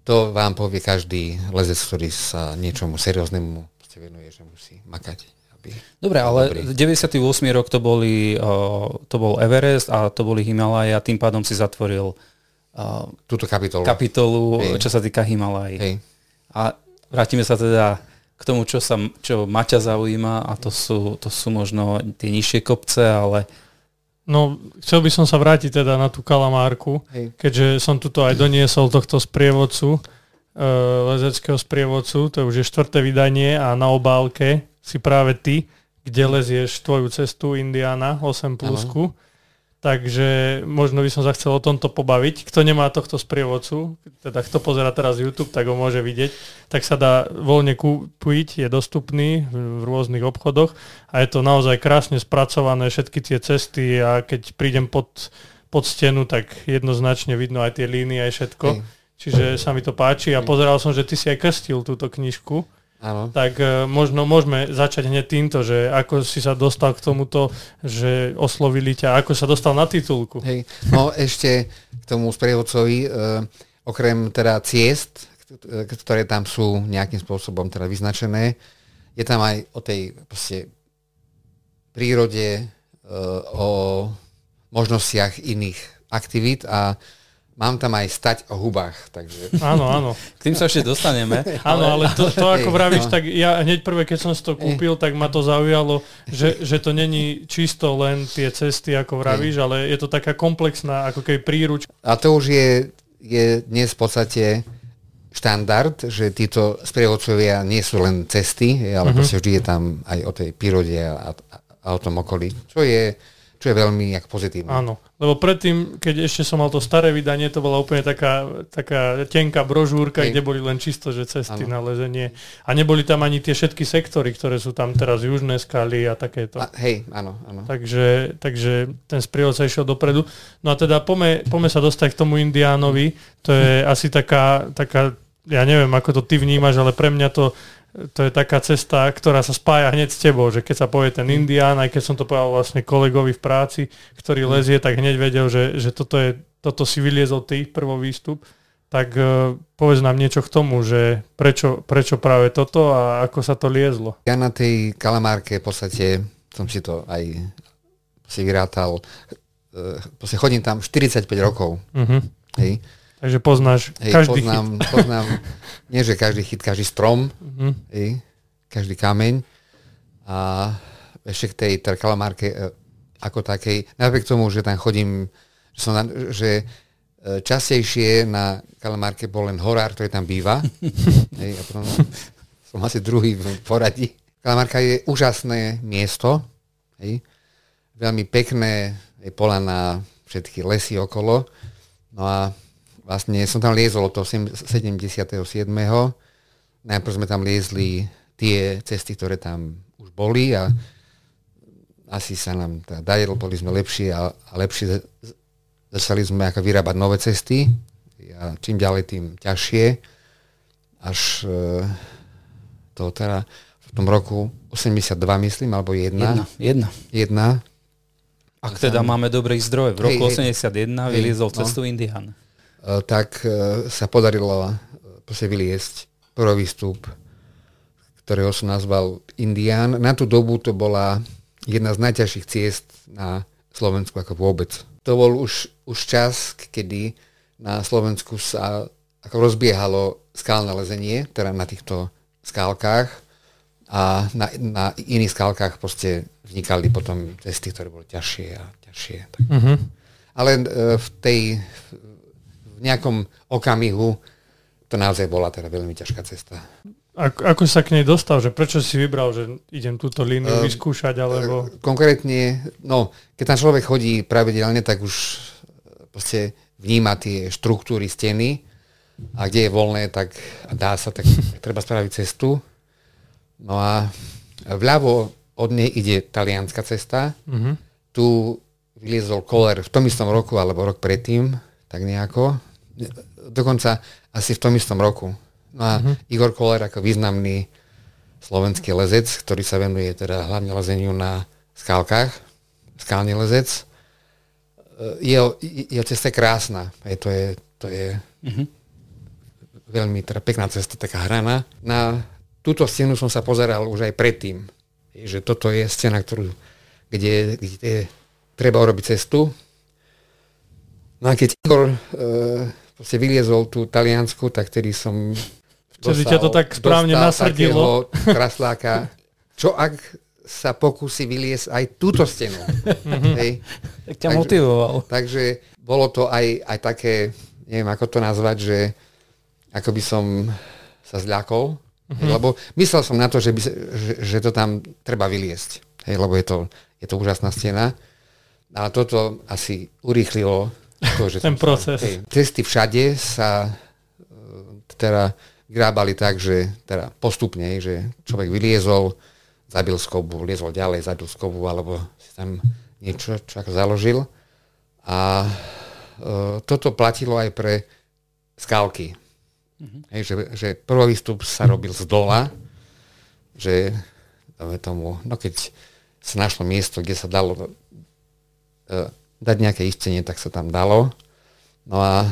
to vám povie každý lezec, ktorý sa niečomu serióznemu venuje, že musí makať. Aby Dobre, ale dobrý. 98. rok to, boli, uh, to bol Everest a to boli Himalaja, tým pádom si zatvoril uh, túto kapitolu, kapitolu Hej. čo sa týka Himalaj. Hej. A vrátime sa teda k tomu, čo, sa, čo Maťa zaujíma a to sú, to sú možno tie nižšie kopce, ale No, chcel by som sa vrátiť teda na tú kalamárku, Hej. keďže som tuto aj doniesol tohto sprievodcu, e, lezeckého sprievodcu, to je už je štvrté vydanie a na obálke si práve ty, kde lezieš tvoju cestu Indiana 8 plusku. Ano Takže možno by som sa chcel o tomto pobaviť. Kto nemá tohto sprievodcu, teda kto pozera teraz YouTube, tak ho môže vidieť, tak sa dá voľne kúpiť, je dostupný v rôznych obchodoch a je to naozaj krásne spracované, všetky tie cesty a keď prídem pod, pod stenu, tak jednoznačne vidno aj tie línie, aj všetko. Čiže sa mi to páči a pozeral som, že ty si aj krstil túto knižku. Áno. Tak uh, možno môžeme začať hneď týmto, že ako si sa dostal k tomuto, že oslovili ťa, ako sa dostal na titulku. Hej. No ešte k tomu sprievodcovi, uh, okrem teda ciest, ktoré tam sú nejakým spôsobom teda vyznačené, je tam aj o tej proste, prírode, o možnostiach iných aktivít a Mám tam aj stať o hubách, takže... Áno, áno. K tým sa ešte dostaneme. Áno, ale to, to ako vravíš, no. tak ja hneď prvé, keď som si to kúpil, tak ma to zaujalo, že, že to není čisto len tie cesty, ako vravíš, ale je to taká komplexná, ako keby príruč. A to už je, je dnes v podstate štandard, že títo sprievodcovia nie sú len cesty, ale uh-huh. vždy je tam aj o tej prírode a, a o tom okolí, čo je čo je veľmi jak pozitívne. Áno, lebo predtým, keď ešte som mal to staré vydanie, to bola úplne taká, taká tenká brožúrka, Hej. kde boli len čisto, že cesty ano. na lezenie. A neboli tam ani tie všetky sektory, ktoré sú tam teraz, južné skaly a takéto. A, hej, áno, áno. Takže, takže ten sa išiel dopredu. No a teda pome, pome sa dostať k tomu Indiánovi, to je asi taká, taká, ja neviem, ako to ty vnímaš, ale pre mňa to to je taká cesta, ktorá sa spája hneď s tebou, že keď sa povie ten Indián, aj keď som to povedal vlastne kolegovi v práci, ktorý mm. lezie, tak hneď vedel, že, že toto, je, toto si vyliezol ty, prvý výstup, tak uh, povedz nám niečo k tomu, že prečo, prečo práve toto a ako sa to liezlo. Ja na tej kalamárke v podstate som si to aj si vyrátal, uh, chodím tam 45 rokov. Uh-huh. Hej Takže poznáš hej, každý poznám, chyt. Poznám, nie že každý chyt, každý strom, uh-huh. hej, každý kameň. A ešte k tej kalamárke e, ako takej, napriek tomu, že tam chodím, že, som na, že e, častejšie na kalamárke bol len horár, ktorý tam býva. *laughs* hej, a potom som asi druhý v poradí. Kalamárka je úžasné miesto, hej, veľmi pekné, je pola na všetky lesy okolo. No a vlastne som tam liezol od toho 77. Najprv sme tam liezli tie cesty, ktoré tam už boli a asi sa nám teda darilo, boli sme lepšie a, a lepšie začali sme ako vyrábať nové cesty a čím ďalej, tým ťažšie. Až e, to teda v tom roku 82 myslím, alebo jedna. Jedna. Jedna. jedna. Ak teda máme dobrý zdroj, v roku hej, 81 hej, vyliezol cestu no. Indian. Eh, tak eh, sa podarilo proste eh, vyliesť prvý vstup, ktorého som nazval Indián. Na tú dobu to bola jedna z najťažších ciest na Slovensku ako vôbec. To bol už, už čas, kedy na Slovensku sa ako rozbiehalo skalné lezenie, teda na týchto skálkach a na, na iných skálkach proste vznikali potom cesty, ktoré boli ťažšie a ťažšie. Mm-hmm. Ale v tej nejakom okamihu to naozaj bola teda veľmi ťažká cesta. Ako, ako sa k nej dostal? Že prečo si vybral, že idem túto líniu uh, vyskúšať? Alebo... Konkrétne, no, keď tam človek chodí pravidelne, tak už proste vníma tie štruktúry steny a kde je voľné, tak dá sa, tak *laughs* treba spraviť cestu. No a vľavo od nej ide talianská cesta. Uh-huh. Tu vyliezol Koller v tom istom roku alebo rok predtým, tak nejako dokonca asi v tom istom roku. No a uh-huh. Igor Koller ako významný slovenský lezec, ktorý sa venuje teda hlavne lezeniu na skalkách, skalný lezec. Jeho, jeho cesta je krásna. Je, to je, to je mm-hmm. veľmi teda pekná cesta, taká hraná. Na túto stenu som sa pozeral už aj predtým, že toto je scéna, ktorú, kde, kde treba urobiť cestu. No a keď Igor e, vyliezol tú taliansku, tak tedy som Vtedy ťa to tak správne nasrdilo. krasláka. Čo ak sa pokusí vyliesť aj túto stenu? Mhm. Hej. Tak ťa takže, motivoval. Takže bolo to aj, aj také, neviem ako to nazvať, že ako by som sa zľakol, mm-hmm. lebo myslel som na to, že, by, že, že to tam treba vyliesť, hej, lebo je to, je to úžasná stena. Ale toto asi urýchlilo to, že *laughs* ten proces. Hej, cesty všade sa e, teda grábali tak, že teda postupne, že človek vyliezol, zabil skobu, liezol ďalej, zabil skobu, alebo si tam niečo čo založil. A e, toto platilo aj pre skalky. Mm-hmm. Hej, že, že prvý výstup sa robil z dola, že tomu, no keď sa našlo miesto, kde sa dalo e, dať nejaké istenie, tak sa tam dalo. No a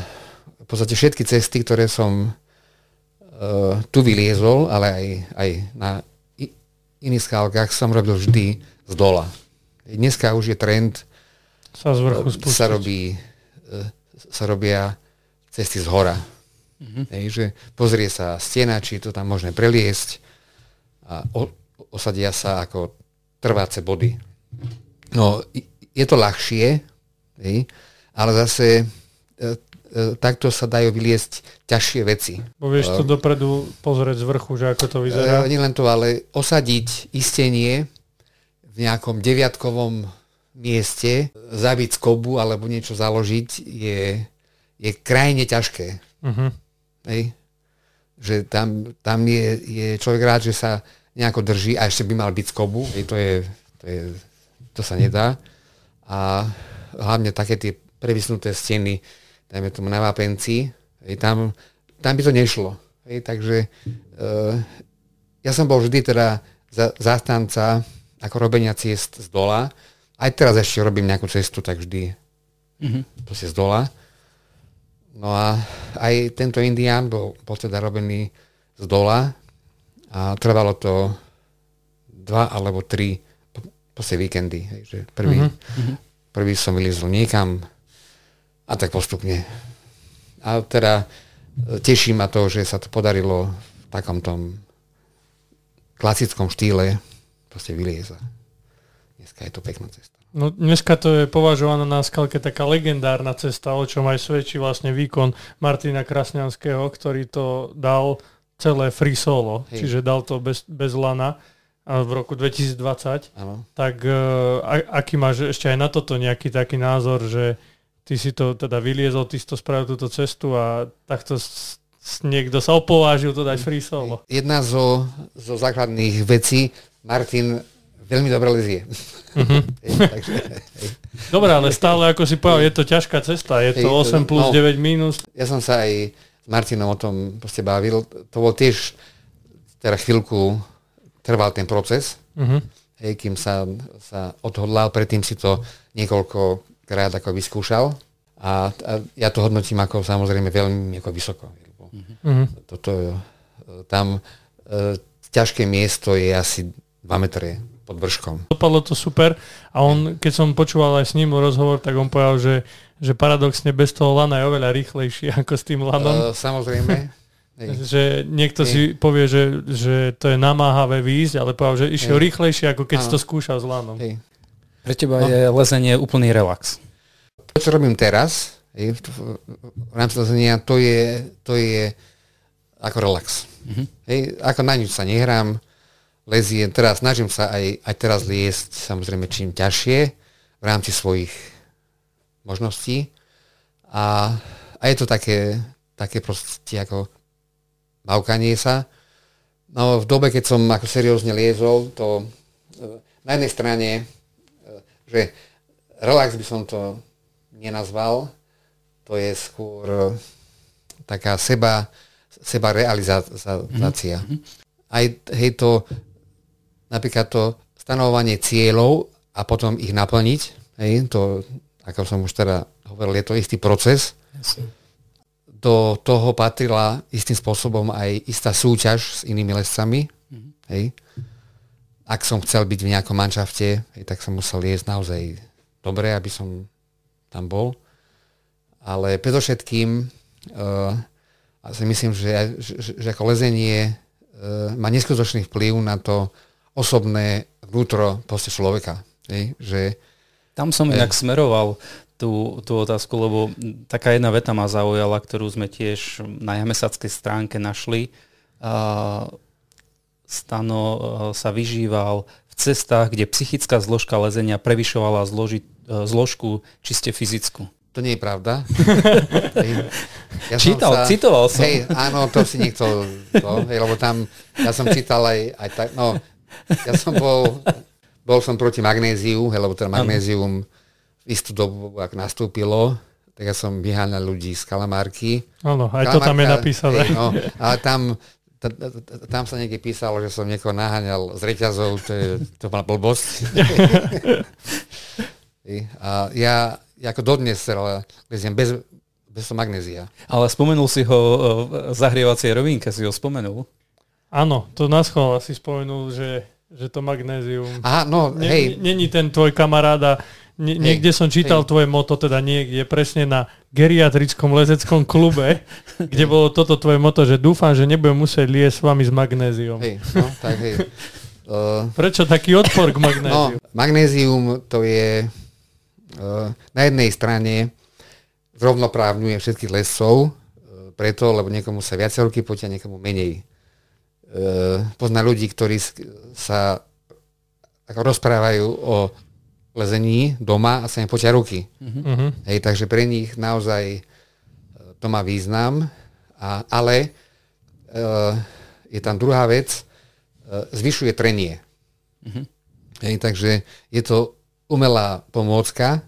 v podstate všetky cesty, ktoré som uh, tu vyliezol, ale aj, aj na i, iných skálkach som robil vždy z dola. Dneska už je trend, sa, z vrchu uh, sa, robí, uh, sa robia cesty z hora. Mm-hmm. Hej, že pozrie sa stena, či je to tam možné preliesť a o, osadia sa ako trváce body. No, je to ľahšie, hej, ale zase E, takto sa dajú vyliesť ťažšie veci. Bo vieš to e, dopredu pozrieť z vrchu, že ako to vyzerá? E, len to, ale osadiť istenie v nejakom deviatkovom mieste, zabiť skobu alebo niečo založiť je, je krajne ťažké. Uh-huh. Hej? Že tam, tam je, je človek rád, že sa nejako drží a ešte by mal byť skobu. Hej, to, je, to, je, to sa nedá. A hlavne také tie prevysnuté steny, dajme tomu na Vápenci, hej, tam, tam by to nešlo. Hej, takže uh, ja som bol vždy teda za, zastanca ako robenia ciest z dola. Aj teraz ešte robím nejakú cestu, tak vždy mm-hmm. proste z dola. No a aj tento Indián bol, bol teda robený z dola a trvalo to dva alebo tri proste víkendy. Hej, že prvý, mm-hmm. Prvý som vylizol niekam, a tak postupne. A teda e, teší ma to, že sa to podarilo v takom tom klasickom štýle proste vylieza. Dneska je to pekná cesta. No dneska to je považovaná na skalke taká legendárna cesta, o čom aj svedčí vlastne výkon Martina Krasňanského, ktorý to dal celé free solo, Hej. čiže dal to bez, bez lana v roku 2020. Ano. Tak uh, aký máš ešte aj na toto nejaký taký názor, že ty si to teda vyliezol, ty si to spravil túto cestu a takto niekto sa opovážil to dať free solo. Jedna zo, zo základných vecí, Martin veľmi dobre lezie. *laughs* Uh-huh. Takže, Dobre, ale stále, ako si povedal, je to ťažká cesta, je to 8 plus no, 9 minus. Ja som sa aj s Martinom o tom proste bavil. To bol tiež teda chvíľku trval ten proces, uh-huh. hej, kým sa, sa odhodlal, predtým si to niekoľko krát ako vyskúšal a, a ja to hodnotím ako samozrejme veľmi ako vysoko. Mm-hmm. Toto, e, tam e, ťažké miesto je asi 2 metre pod vrškom. Dopadlo to super a on, keď som počúval aj s ním rozhovor, tak on povedal, že, že paradoxne bez toho lana je oveľa rýchlejší *laughs* ako s tým lanom. Uh, samozrejme. Že niekto Hej. si povie, že, že to je namáhavé výjsť, ale povedal, že išiel Hej. rýchlejšie, ako keď si to skúšal s lanom. Hej. Pre teba no. je lezenie úplný relax. To, čo robím teraz, v, v rámci lezenia, to je, to je ako relax. Mm-hmm. Hej, ako na nič sa nehrám, leziem, teraz snažím sa aj, aj teraz liesť samozrejme čím ťažšie v rámci svojich možností a, a je to také, také proste ako bavkanie sa. No v dobe, keď som ako seriózne liezol, to e, na jednej strane že relax by som to nenazval, to je skôr e, taká seba, seba realizácia. Mm-hmm. Aj hej, to, napríklad to stanovanie cieľov, a potom ich naplniť. Hej, to, ako som už teda hovoril, je to istý proces. Yes. Do toho patrila istým spôsobom aj istá súťaž s inými lescami. Mm-hmm. Hej. Ak som chcel byť v nejakom manšafte, hej, tak som musel jesť naozaj dobre, aby som tam bol. Ale predovšetkým uh, a si myslím, že, že, že ako lezenie uh, má neskutočný vplyv na to osobné vnútro proste človeka. Hej? Že, Tam som inak smeroval tú, tú otázku, lebo taká jedna veta ma zaujala, ktorú sme tiež na jamesackej stránke našli. Uh, Stano uh, sa vyžíval v cestách, kde psychická zložka lezenia prevyšovala zloži, uh, zložku čiste fyzickú. To nie je pravda. *laughs* ja Čítal, sa, citoval som. Hej, áno, to si niekto, to, hej, lebo tam, ja som čítal aj, aj tak, no, ja som bol, bol som proti magnéziu, hej, lebo ten magnézium v istú dobu, ak nastúpilo, tak ja som vyháňal ľudí z kalamárky. Áno, aj Kalamárka, to tam je napísané. Hej, no, ale tam, tam sa niekde písalo, že som niekoho naháňal z reťazov, to, je, to bola blbosť. *laughs* a ja, ako dodnes leziem bez, bez magnézia. Ale spomenul si ho v zahrievacej rovinke, si ho spomenul. Áno, to na schvál si spomenul, že, že to magnézium... Aha, no, ne, hej. Není ten tvoj kamarát a nie, niekde som čítal hej. tvoje moto, teda niekde, presne na geriatrickom lezeckom klube, *laughs* kde bolo toto tvoje moto, že dúfam, že nebudem musieť liesť s vami s magnézium. Hej, no, tak hej. Uh, *laughs* Prečo taký odpor k magnéziu? No, magnézium to je Eh, na jednej strane zrovnoprávňuje všetkých lesov, eh, preto, lebo niekomu sa viacej ruky potia, niekomu menej. Eh, pozná ľudí, ktorí sa ako rozprávajú o lezení doma a sa im potia ruky. Uh-huh. Hej, takže pre nich naozaj to má význam, a, ale uh, je tam druhá vec, uh, zvyšuje trenie. Uh-huh. Hej, takže je to umelá pomôcka,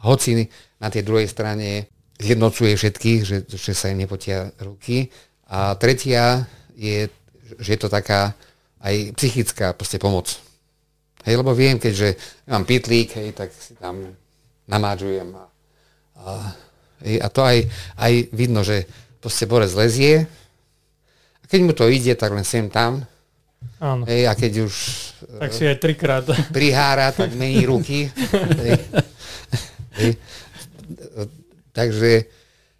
hoci na tej druhej strane zjednocuje všetkých, že, že sa im nepotia ruky. A tretia je, že je to taká aj psychická proste pomoc. Hej, lebo viem, keďže mám pitlík, hej, tak si tam namádžujem. A, a, hej, a to aj, aj vidno, že proste Borec lezie a keď mu to ide, tak len sem tam Áno. Hej, a keď už tak si aj trikrát *laughs* prihára, tak mení ruky. hej. Hej. Takže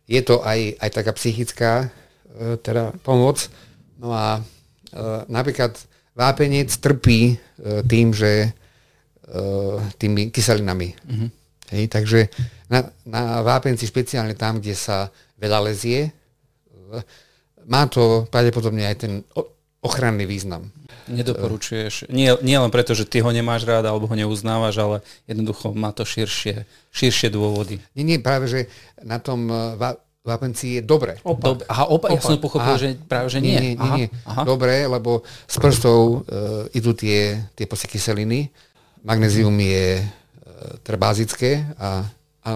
je to aj, aj taká psychická e, teda pomoc. No a e, napríklad vápenec trpí e, tým, že tými kyselinami. Mm-hmm. Hej, takže na, na vápenci špeciálne tam, kde sa veľa lezie, má to pravdepodobne aj ten ochranný význam. Nedoporučuješ. Nie, nie len preto, že ty ho nemáš rád alebo ho neuznávaš, ale jednoducho má to širšie, širšie dôvody. Nie, nie, práve, že na tom vápenci je dobre. Opak. Dob- aha, opak. opak. Ja som pochopil, aha. že práve, že nie. Nie, nie, aha. nie. Aha. Dobre, lebo z prstov uh, idú tie, tie kyseliny. Magnézium je uh, teda bazické a, a,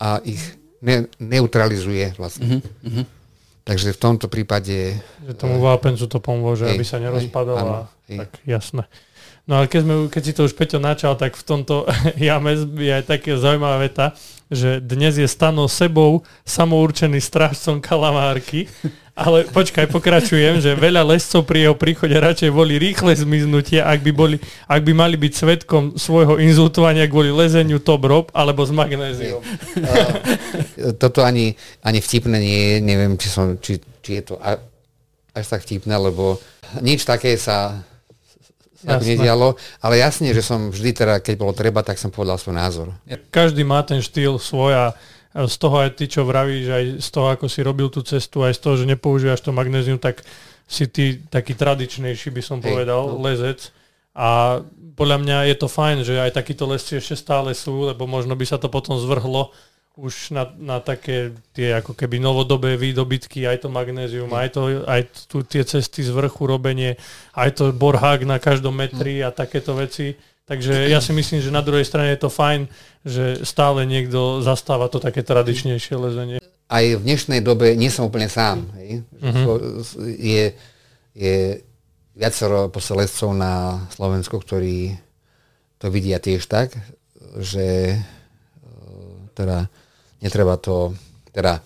a ich ne, neutralizuje vlastne. Uh-huh, uh-huh. Takže v tomto prípade... Že tomu vápencu to pomôže, hej, aby sa nerozpadol hej, a hej. tak jasné. No ale keď, sme, keď si to už Peťo načal, tak v tomto *laughs* jame je aj také zaujímavá veta, že dnes je Stano sebou samourčený strážcom kalamárky. Ale počkaj, pokračujem, že veľa lescov pri jeho príchode radšej boli rýchle zmiznutie, ak by, boli, ak by mali byť svetkom svojho inzultovania kvôli lezeniu top rob alebo s magnéziom. Toto ani, ani vtipné nie je, neviem, či, som, či, či je to až tak vtipné, lebo nič také sa sa nedialo, ale jasne, že som vždy teda, keď bolo treba, tak som povedal svoj názor. Každý má ten štýl svoj a z toho aj ty, čo vravíš, aj z toho, ako si robil tú cestu, aj z toho, že nepoužívaš to magnézium, tak si ty taký tradičnejší, by som povedal, no. lezec. A podľa mňa je to fajn, že aj takíto lesci ešte stále sú, lebo možno by sa to potom zvrhlo už na, na také tie ako keby novodobé výdobytky, aj to magnézium, aj, to, aj tu tie cesty z vrchu robenie, aj to borhák na každom metri a takéto veci Takže ja si myslím, že na druhej strane je to fajn, že stále niekto zastáva to také tradičnejšie lezenie. Aj v dnešnej dobe nie som úplne sám. Hej. Uh-huh. Je, je viacero poselezcov na Slovensku, ktorí to vidia tiež tak, že teda netreba to, teda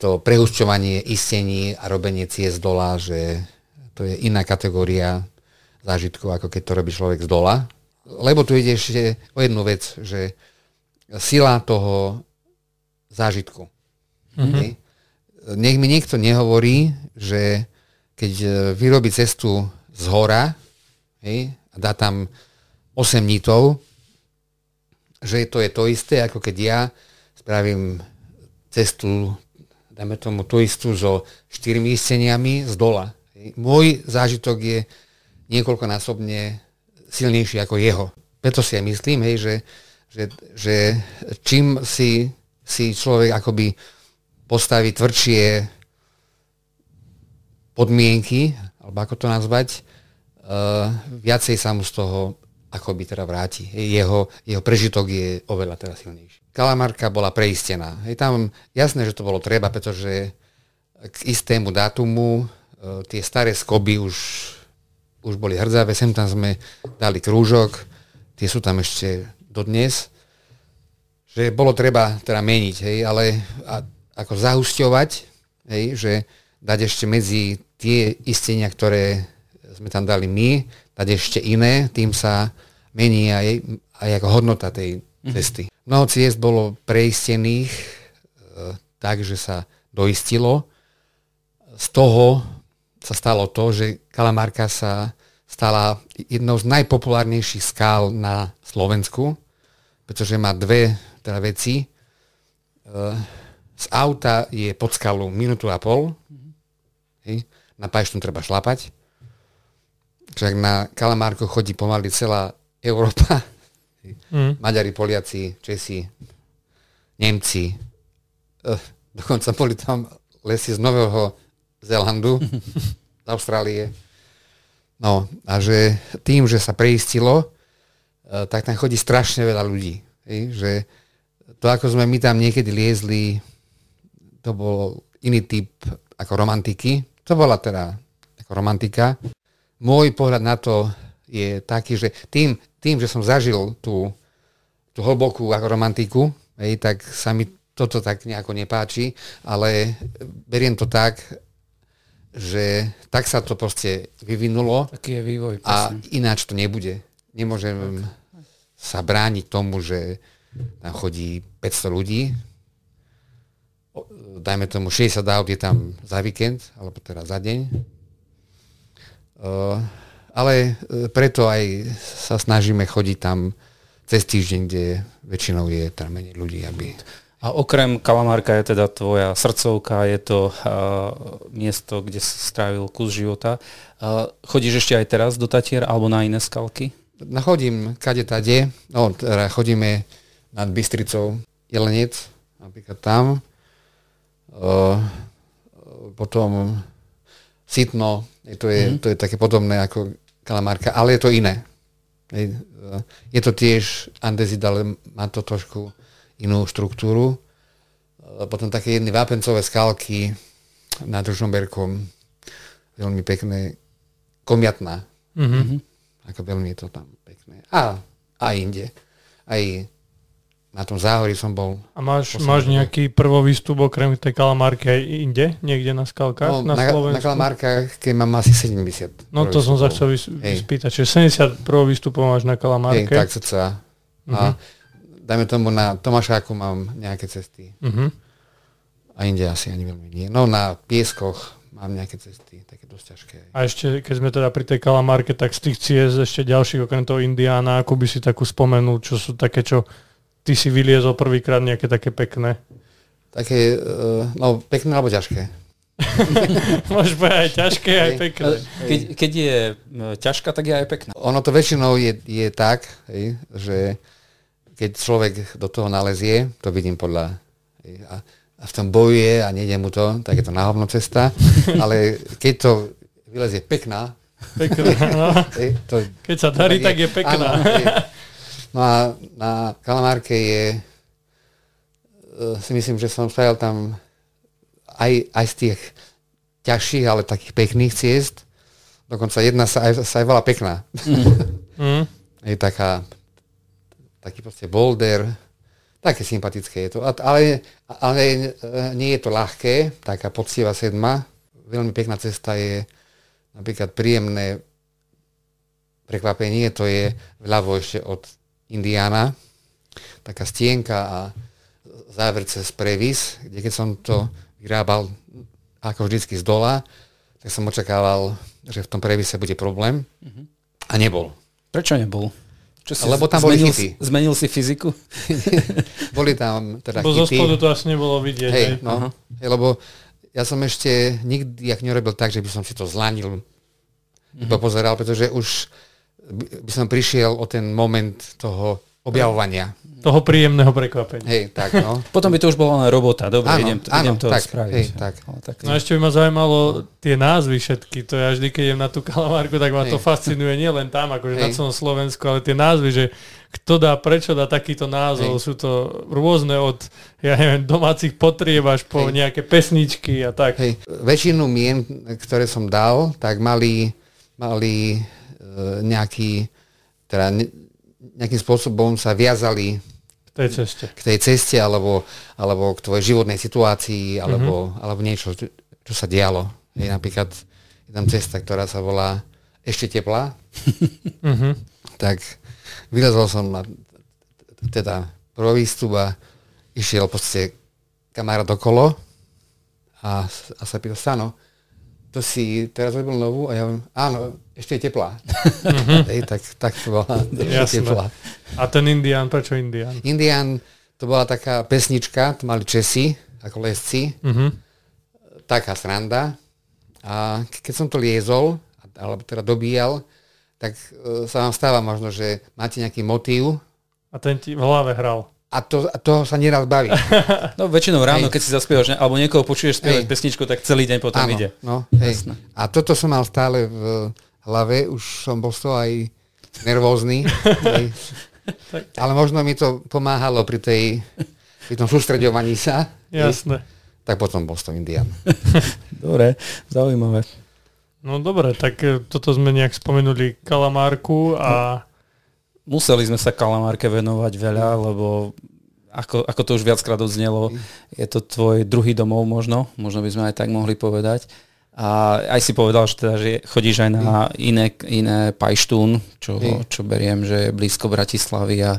to prehušťovanie, istení a robenie ciest z dola, že to je iná kategória zážitku, ako keď to robí človek z dola. Lebo tu ide ešte o jednu vec, že sila toho zážitku. Mm-hmm. Nech mi niekto nehovorí, že keď e, vyrobí cestu z hora hej, a dá tam 8 nitov, že to je to isté, ako keď ja spravím cestu, dáme tomu tú istú so štyrmi isteniami z dola. Môj zážitok je niekoľkonásobne silnejší ako jeho. Preto si aj myslím, hej, že, že, že čím si, si človek akoby postaví tvrdšie podmienky, alebo ako to nazvať, uh, viacej sa mu z toho ako by teda vráti. Jeho, jeho prežitok je oveľa teda silnejší. Kalamarka bola preistená. Je tam jasné, že to bolo treba, pretože k istému dátumu e, tie staré skoby už, už boli hrdzavé, sem tam sme dali krúžok, tie sú tam ešte dodnes, že bolo treba teda meniť, hej, ale a, ako zahusťovať, hej, že dať ešte medzi tie istenia, ktoré sme tam dali my, dať ešte iné, tým sa mení aj, aj ako hodnota tej mhm. cesty. Mm-hmm. Mnoho ciest bolo preistených e, tak, že sa doistilo. Z toho sa stalo to, že Kalamarka sa stala jednou z najpopulárnejších skál na Slovensku, pretože má dve teda veci. E, z auta je pod skalu minútu a pol, na pajštu treba šlapať, však na Kalamárku chodí pomaly celá Európa. *laughs* Mm. Maďari, Poliaci, Česi, Nemci. Uh, dokonca boli tam lesy z Nového Zélandu, *laughs* z Austrálie. No a že tým, že sa preistilo, uh, tak tam chodí strašne veľa ľudí. Hej, že to, ako sme my tam niekedy liezli, to bol iný typ ako romantiky. To bola teda ako romantika. Môj pohľad na to je taký, že tým, tým že som zažil tú, tú hlbokú romantiku, hej, tak sa mi toto tak nejako nepáči, ale beriem to tak, že tak sa to proste vyvinulo Taký je vývoj, a ináč to nebude. Nemôžem tak. sa brániť tomu, že tam chodí 500 ľudí, dajme tomu 60 aut je tam za víkend, alebo teda za deň. Uh, ale e, preto aj sa snažíme chodiť tam cez týždeň, kde väčšinou je tam menej ľudí, aby... A okrem Kalamárka je teda tvoja srdcovka, je to uh, miesto, kde si strávil kus života. Uh, chodíš ešte aj teraz do Tatier alebo na iné skalky? No, chodím kade tade, no teda chodíme nad Bystricou, Jelenec, napríklad tam. Uh, potom Sitno, to je, mm-hmm. to je také podobné ako kalamárka, ale je to iné. Je to tiež andezit, ale má to trošku inú štruktúru. Potom také jedny vápencové skalky nad Ružomberkom, veľmi pekné, komiatná. Mm-hmm. Ako veľmi je to tam pekné. A, a inde. Aj na tom záhorí som bol. A máš, máš nejaký prvovýstup okrem tej kalamárky aj inde? Niekde na skalkách? No, na, na, Slovensku? na kalamárkach, keď mám asi 70. No to som sa chcel vyspýtať. Čiže 70 prvovýstupov máš na kalamárke? Hej, tak sa. Uh-huh. A mhm. dajme tomu na Tomášáku mám nejaké cesty. Uh-huh. A inde asi ani veľmi nie. No na Pieskoch mám nejaké cesty, také dosť ťažké. A ešte, keď sme teda pri tej kalamárke, tak z tých ciest ešte ďalších, okrem toho Indiána, ako by si takú spomenul, čo sú také, čo ty si vyliezol prvýkrát nejaké také pekné? Také, uh, no pekné alebo ťažké. *laughs* Môžeš povedať aj ťažké, aj pekné. Keď, keď je e, ťažká, tak je aj pekná. Ono to väčšinou je, je tak, hej, že keď človek do toho nalezie, to vidím podľa... Hej, a, a v tom bojuje a nejde mu to, tak je to náhovno cesta, *laughs* ale keď to vylezie pekná, pekná no. *laughs* to, keď sa darí, tak je, tak je pekná. Áno, No a na Kalamárke je, e, si myslím, že som spravil tam aj, aj z tých ťažších, ale takých pekných ciest. Dokonca jedna sa aj, sa aj volá pekná. Mm. *laughs* je taká taký proste boulder, také sympatické je to. Ale, ale nie je to ľahké, taká poctivá sedma. Veľmi pekná cesta je napríklad príjemné prekvapenie, to je vľavo ešte od Indiana, taká stienka a záver cez previs, kde keď som to vyrábal ako vždycky z dola, tak som očakával, že v tom previse bude problém a nebol. Prečo nebol? Čo si Lebo tam zmenil, boli hity. Zmenil si fyziku? *laughs* boli tam teda Bo hity. zo spodu to asi nebolo vidieť. Hej, no, hej, lebo ja som ešte nikdy jak nerobil tak, že by som si to zlanil, mm-hmm. pozeral, pretože už by som prišiel o ten moment toho objavovania. Toho príjemného prekvapenia. Hej, tak no. *laughs* Potom by to už bola len robota. Dobre, áno, idem, to, áno, idem to tak, spraviť. Hej, tak. tak. No ešte by ma zaujímalo tie názvy všetky. To ja vždy, keď idem na tú kalamárku, tak ma hej. to fascinuje nie len tam, akože hej. na celom Slovensku, ale tie názvy, že kto dá, prečo dá takýto názov. Hej. Sú to rôzne od, ja neviem, domácich potrieb až po hej. nejaké pesničky a tak. Hej. Väčšinu mien, ktoré som dal, tak mali, mali uh, nejaký, teda nejakým spôsobom sa viazali k tej ceste, k tej ceste alebo, alebo k tvojej životnej situácii alebo, mm-hmm. alebo niečo, čo, čo sa dialo. Je napríklad je tam cesta, ktorá sa volá ešte teplá. mm-hmm. *laughs* Tak vylezol som na teda prvý výstup a išiel proste kamarát okolo a, a sa pýtal, Stano, to si teraz robil novú? A ja hovorím, áno, ešte je teplá. Mm-hmm. Hej, tak, tak to bola *laughs* ešte teplá. A ten Indian, prečo Indian? Indian, to bola taká pesnička, to mali Česi, ako lesci. Mm-hmm. Taká sranda. A keď som to liezol, alebo teda dobíjal, tak uh, sa vám stáva možno, že máte nejaký motív. A ten ti v hlave hral. A to, toho sa neraz baví. *laughs* No väčšinou ráno, hej. keď si zaspievaš, ne, alebo niekoho počuješ spievať hej. pesničku, tak celý deň potom Áno, ide. No, hej. A toto som mal stále v hlave, už som bol z toho aj nervózny. hej. *laughs* Ale možno mi to pomáhalo pri, tej, pri tom sústreďovaní sa. Jasné. Hej. Tak potom bol som Indian. *laughs* dobre, zaujímavé. No dobre, tak e, toto sme nejak spomenuli kalamárku a... No museli sme sa kalamárke venovať veľa, lebo ako, ako to už viackrát odznelo, je to tvoj druhý domov možno, možno by sme aj tak mohli povedať. A aj si povedal, že, teda, že chodíš aj na iné, iné pajštún, čo, čo beriem, že je blízko Bratislavy a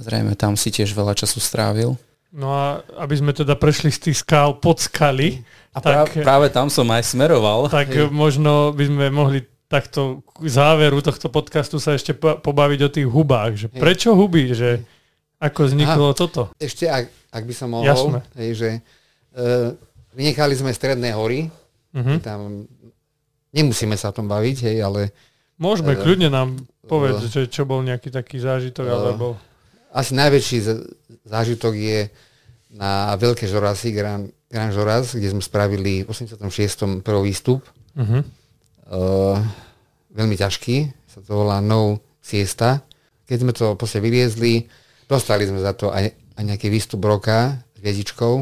zrejme tam si tiež veľa času strávil. No a aby sme teda prešli z tých skál pod skaly. A tak, práve, tam som aj smeroval. Tak Hej. možno by sme mohli takto k záveru tohto podcastu sa ešte pobaviť o tých hubách. Že prečo huby? Že ako vzniklo Aha, toto? Ešte, ak, ak by som mohol, hej, že uh, vynechali sme Stredné hory. Uh-huh. Tam nemusíme sa o tom baviť, hej, ale... Môžeme, uh, kľudne nám povedať, uh, že čo bol nejaký taký zážitok, uh, alebo... Asi najväčší zážitok je na Veľké Žorasy, Gran, Gran Žoraz, kde sme spravili v 86. prvý výstup. Uh-huh uh, veľmi ťažký, sa to volá No Siesta. Keď sme to proste vyliezli, dostali sme za to aj, aj nejaký výstup roka s hviezdičkou,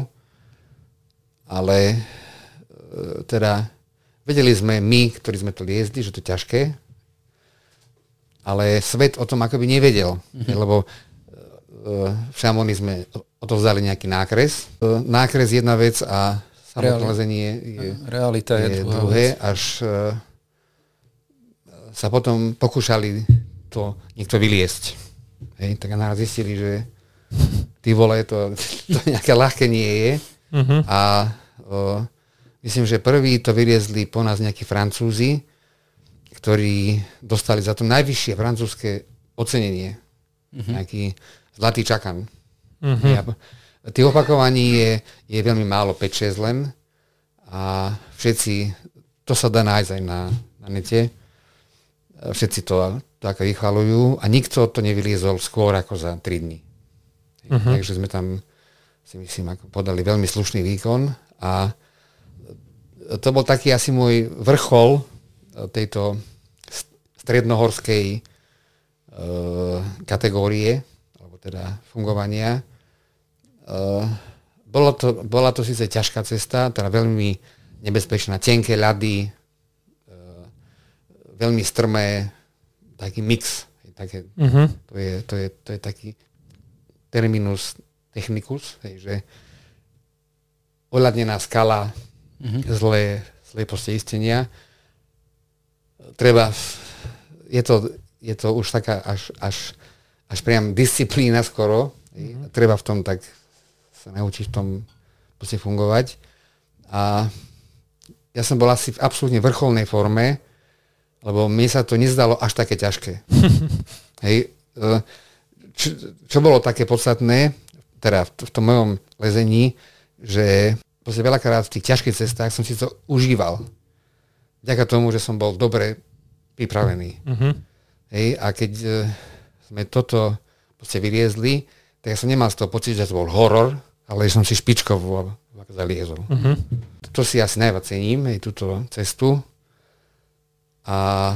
ale uh, teda vedeli sme my, ktorí sme to liezli, že to je ťažké, ale svet o tom akoby nevedel, mm-hmm. lebo v Šamoni sme odovzdali nejaký nákres. Nákres je jedna vec a samotné je, Realita je, je druhé, až uh, sa potom pokúšali to niekto vyliesť. Hej, tak naraz zistili, že ty vole, to, to nejaké ľahké nie je. Uh-huh. A o, myslím, že prvý to vyliezli po nás nejakí Francúzi, ktorí dostali za to najvyššie francúzske ocenenie. Uh-huh. Nejaký zlatý čakan. Uh-huh. Ja, tých opakovaní je, je veľmi málo, 5-6 len. A všetci, to sa dá nájsť aj na, na nete všetci to tak vychvalujú a nikto to nevyliezol skôr ako za 3 dní. Uh-huh. Takže sme tam si myslím, ako podali veľmi slušný výkon a to bol taký asi môj vrchol e, tejto strednohorskej uh, kategórie, alebo teda fungovania. Uh, bolo to, bola to síce ťažká cesta, teda veľmi nebezpečná, tenké ľady, veľmi strmé, taký mix. Také, uh-huh. to, je, to, je, to je taký terminus technicus, hej, že ohľadnená skala, mm-hmm. zlé, zlé proste istenia. Treba, je to, je to už taká až, až, až priam disciplína skoro. Mm-hmm. Treba v tom tak sa naučiť v tom proste fungovať. A ja som bol asi v absolútne vrcholnej forme, lebo mne sa to nezdalo až také ťažké. Hej, e, čo, čo bolo také podstatné, teda v, v tom mojom lezení, že proste veľakrát v tých ťažkých cestách som si to užíval. Vďaka tomu, že som bol dobre pripravený. Uh-huh. Hej, a keď uh, sme toto proste vyriezli, tak ja som nemal z toho pocit, že to bol horor, ale som si špičkovo zaliezol. Uh-huh. To si asi najviac cením, túto cestu. A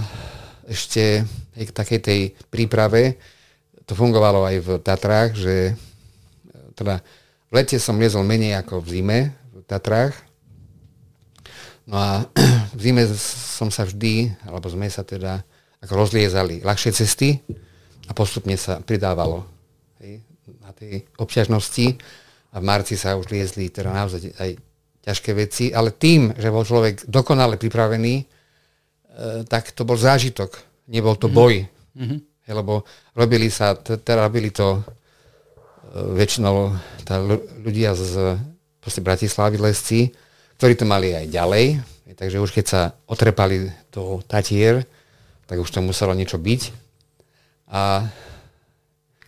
ešte hej, k takej tej príprave to fungovalo aj v Tatrách, že teda v lete som liezol menej ako v zime v Tatrách. No a *clears throat* v zime som sa vždy, alebo sme sa teda ako rozliezali ľahšie cesty a postupne sa pridávalo hej, na tej obťažnosti a v marci sa už liezli teda naozaj aj ťažké veci, ale tým, že bol človek dokonale pripravený, tak to bol zážitok, nebol to mhm. boj. Mm-hmm. Lebo robili sa, teda robili to e, väčšinou tá ľudia z proste Bratislavy lesci, ktorí to mali aj ďalej, takže už keď sa otrepali do Tatier, tak už to muselo niečo byť. A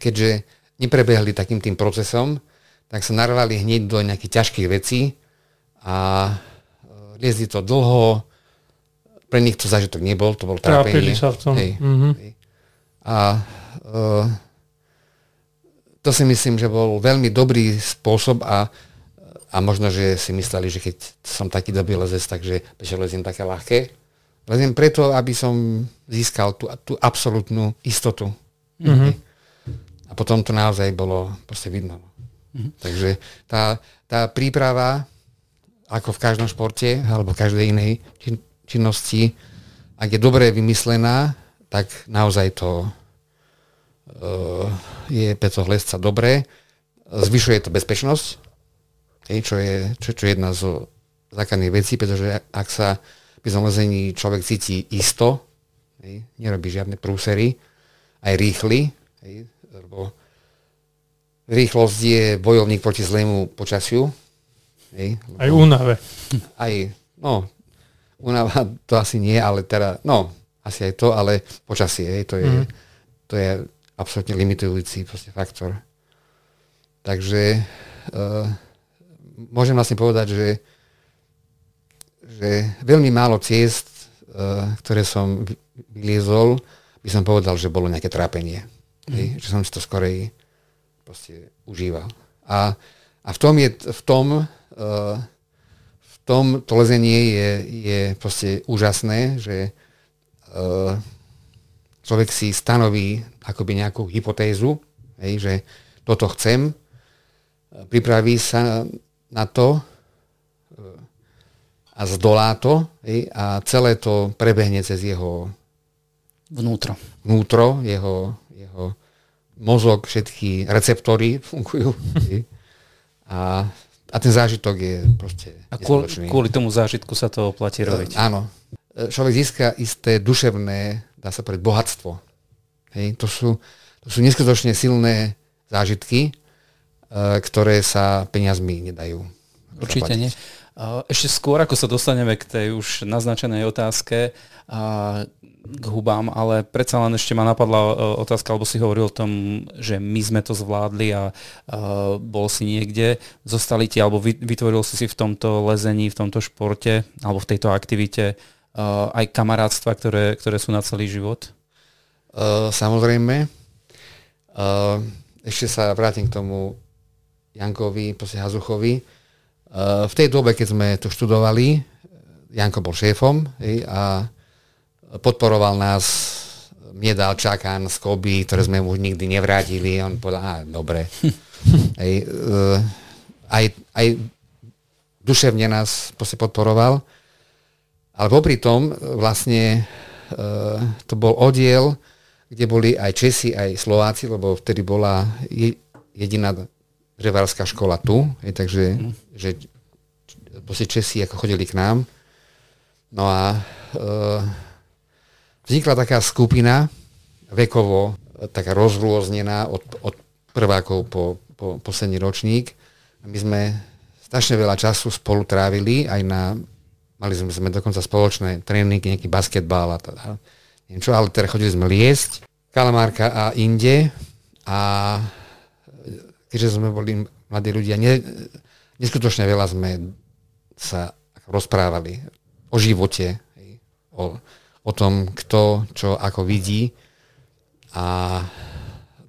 keďže neprebehli takým tým procesom, tak sa narvali hneď do nejakých ťažkých vecí a e, liezli to dlho, pre nich to zažitok nebol, to bol trápenie. sa v tom. Hej, mm-hmm. hej. A uh, to si myslím, že bol veľmi dobrý spôsob a, a možno, že si mysleli, že keď som taký dobrý lezec, takže prečo leziem také ľahké. Leziem preto, aby som získal tú, tú absolútnu istotu. Mm-hmm. A potom to naozaj bolo proste vidno. Mm-hmm. Takže tá, tá príprava, ako v každom športe alebo v každej inej činnosti, ak je dobre vymyslená, tak naozaj to uh, je Peco Lesca dobré. Zvyšuje to bezpečnosť, čo, je, čo, čo je jedna zo základných vecí, pretože ak sa pri zomlezení človek cíti isto, nerobí žiadne prúsery, aj rýchly, lebo rýchlosť je bojovník proti zlému počasiu. Aj únave. Aj, no, únava to asi nie, ale teda, no, asi aj to, ale počasie, hej, to je, mm. to je absolútne limitujúci faktor. Takže uh, môžem vlastne povedať, že, že veľmi málo ciest, uh, ktoré som vyliezol, by som povedal, že bolo nejaké trápenie. Mm. Hej, že som si to skorej proste užíval. A, a v tom je, v tom, uh, tom to lezenie je, je proste úžasné, že Eh, človek si stanoví akoby nejakú hypotézu, hej, že toto chcem, eh, pripraví sa na to eh, a zdolá to hej, a celé to prebehne cez jeho vnútro. Vnútro, jeho, jeho mozog, všetky receptory fungujú. Hej, a, a ten zážitok je proste A kvôli, kvôli tomu zážitku sa to oplatí robiť. Áno. E, človek získa isté duševné, dá sa povedať, bohatstvo. Hej, to, sú, to sú neskutočne silné zážitky, e, ktoré sa peniazmi nedajú. Určite nie. Ešte skôr, ako sa dostaneme k tej už naznačenej otázke k hubám, ale predsa len ešte ma napadla e, otázka, alebo si hovoril o tom, že my sme to zvládli a bol si niekde, zostali ti, alebo vytvoril si si v tomto lezení, v tomto športe, alebo v tejto aktivite uh, aj kamarátstva, ktoré, ktoré sú na celý život? Uh, samozrejme. Uh, ešte sa vrátim k tomu Jankovi, proste Hazuchovi. Uh, v tej dobe, keď sme to študovali, Janko bol šéfom hej, a podporoval nás, mne dal čakán z Koby, ktoré sme mu nikdy nevrátili. On povedal, a dobre. *laughs* hej, uh, aj, aj duševne nás podporoval. Ale popri tom vlastne e, to bol oddiel, kde boli aj Česi, aj Slováci, lebo vtedy bola jediná drevárska škola tu, takže mm. že, proste Česi ako chodili k nám. No a e, vznikla taká skupina vekovo taká rozrôznená od, od prvákov po, po posledný ročník. My sme strašne veľa času spolu trávili, aj na, mali sme, sme dokonca spoločné tréningy, nejaký basketbal a teda, neviem čo, ale teda chodili sme liesť, kalamárka a inde a keďže sme boli mladí ľudia, ne, neskutočne veľa sme sa rozprávali o živote, o, o tom, kto čo ako vidí a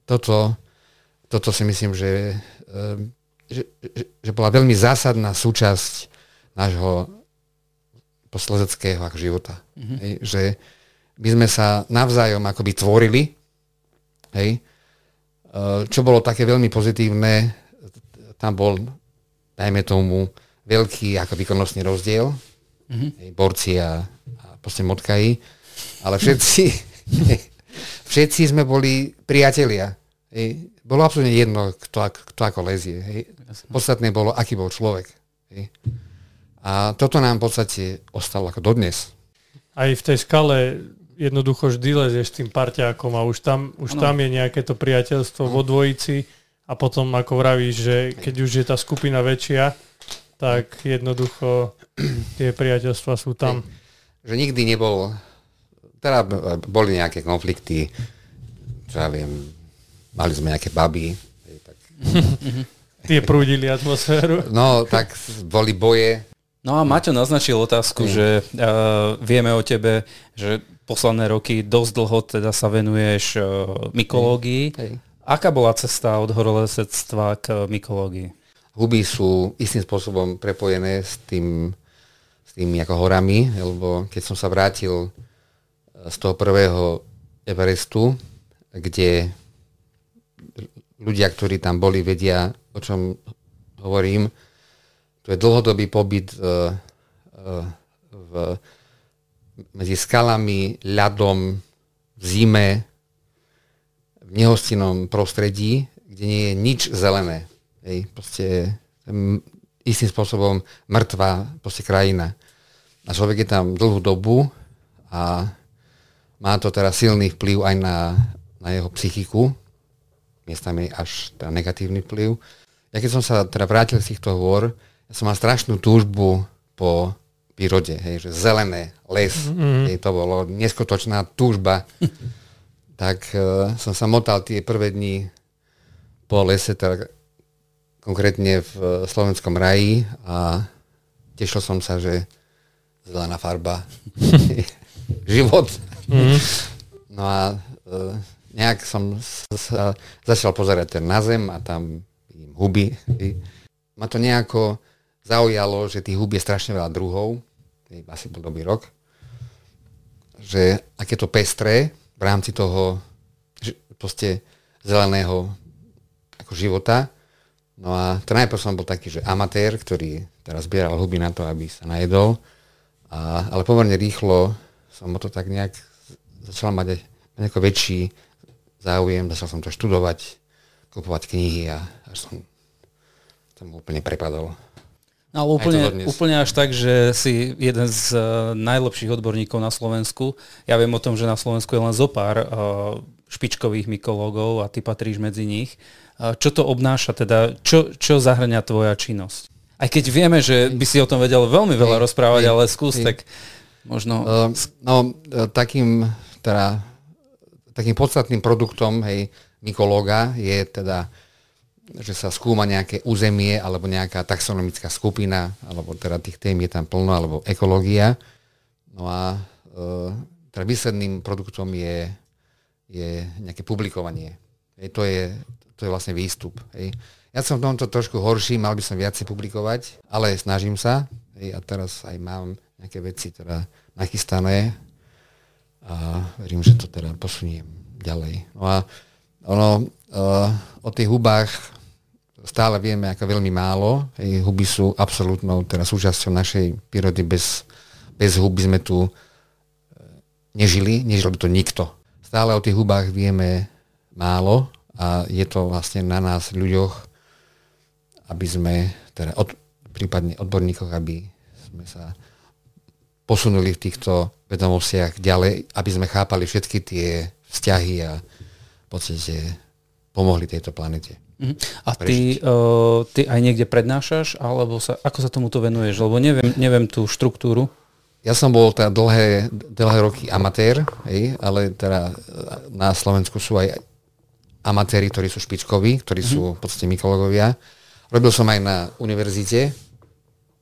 toto, toto si myslím, že, ehm, že, že bola veľmi zásadná súčasť nášho poslezeckého života. Mm-hmm. Hej, že my sme sa navzájom akoby tvorili, hej, ehm, čo bolo také veľmi pozitívne, tam bol, dajme tomu, veľký ako výkonnostný rozdiel, mm-hmm. hej, borci a proste motkají, ale všetci, *laughs* všetci sme boli priatelia. Hej. Bolo absolútne jedno, kto, kto ako lezie. Hej. Podstatné bolo, aký bol človek. Hej. A toto nám v podstate ostalo ako dodnes. Aj v tej skale jednoducho vždy lezieš s tým parťákom a už tam, už tam je nejaké to priateľstvo vo dvojici a potom ako vravíš, že keď už je tá skupina väčšia, tak jednoducho tie priateľstva sú tam. Že nikdy nebol teda boli nejaké konflikty, čo ja viem, mali sme nejaké baby. Tak... *laughs* Tie prúdili atmosféru. *laughs* No, tak boli boje. No a Maťo naznačil otázku, mm. že uh, vieme o tebe, že posledné roky dosť dlho teda sa venuješ uh, mykológii. Hej. Aká bola cesta od horolezectva k mykológii? Huby sú istým spôsobom prepojené s tým, tými ako horami, lebo keď som sa vrátil z toho prvého Everestu, kde ľudia, ktorí tam boli, vedia, o čom hovorím. To je dlhodobý pobyt uh, uh, v, medzi skalami, ľadom, v zime, v nehostinnom prostredí, kde nie je nič zelené. Hej, proste istým spôsobom mŕtvá proste krajina. A človek je tam dlhú dobu a má to teda silný vplyv aj na, na jeho psychiku, miestami až teda negatívny vplyv. Ja keď som sa teda vrátil z týchto hôr, ja som mal strašnú túžbu po prírode, hej, že zelené, les, mm-hmm. hej, to bolo neskutočná túžba. *laughs* tak uh, som sa motal tie prvé dni po lese, teda konkrétne v uh, slovenskom raji a tešil som sa, že zelená farba, *laughs* život. Mm-hmm. No a uh, nejak som sa začal pozerať ten na zem a tam vidím huby. Ma to nejako zaujalo, že tých hub je strašne veľa druhov, asi bol dobrý rok, že aké to pestré v rámci toho že proste zeleného ako života. No a to najprv som bol taký, že amatér, ktorý teraz zbieral huby na to, aby sa najedol, a, ale pomerne rýchlo som o to tak nejak začal mať nejako väčší záujem, začal som to študovať, kupovať knihy a až som tam úplne prepadol. No, ale úplne, úplne až tak, že si jeden z uh, najlepších odborníkov na Slovensku. Ja viem o tom, že na Slovensku je len zo pár uh, špičkových mykológov a ty patríš medzi nich. Uh, čo to obnáša teda? Čo, čo zahrania tvoja činnosť? Aj keď vieme, že by si o tom vedel veľmi veľa rozprávať, ale skús tak možno... Uh, no, takým teda takým podstatným produktom hej, mykológa je teda, že sa skúma nejaké územie alebo nejaká taxonomická skupina, alebo teda tých tém je tam plno, alebo ekológia. No a e, teda výsledným produktom je, je nejaké publikovanie. Hej, to, je, to je vlastne výstup. Hej. Ja som v tomto trošku horší, mal by som viacej publikovať, ale snažím sa. A teraz aj mám nejaké veci teda nachystané a verím, že to teda posuniem ďalej. No a ono, uh, o tých hubách stále vieme ako veľmi málo. Hej, huby sú absolútnou teda súčasťou našej prírody. Bez, bez huby sme tu e, nežili, nežil by to nikto. Stále o tých hubách vieme málo a je to vlastne na nás ľuďoch, aby sme, teda od, prípadne odborníkoch, aby sme sa posunuli v týchto vedomostiach ďalej, aby sme chápali všetky tie vzťahy a v podstate pomohli tejto planete. Mhm. A ty, uh, ty aj niekde prednášaš, alebo sa, ako sa tomuto venuješ? Lebo neviem, neviem tú štruktúru. Ja som bol teda dlhé, dlhé roky amatér, hej, ale teda na Slovensku sú aj amatéri, ktorí sú špičkoví, ktorí mm-hmm. sú v podstate mykológovia. Robil som aj na univerzite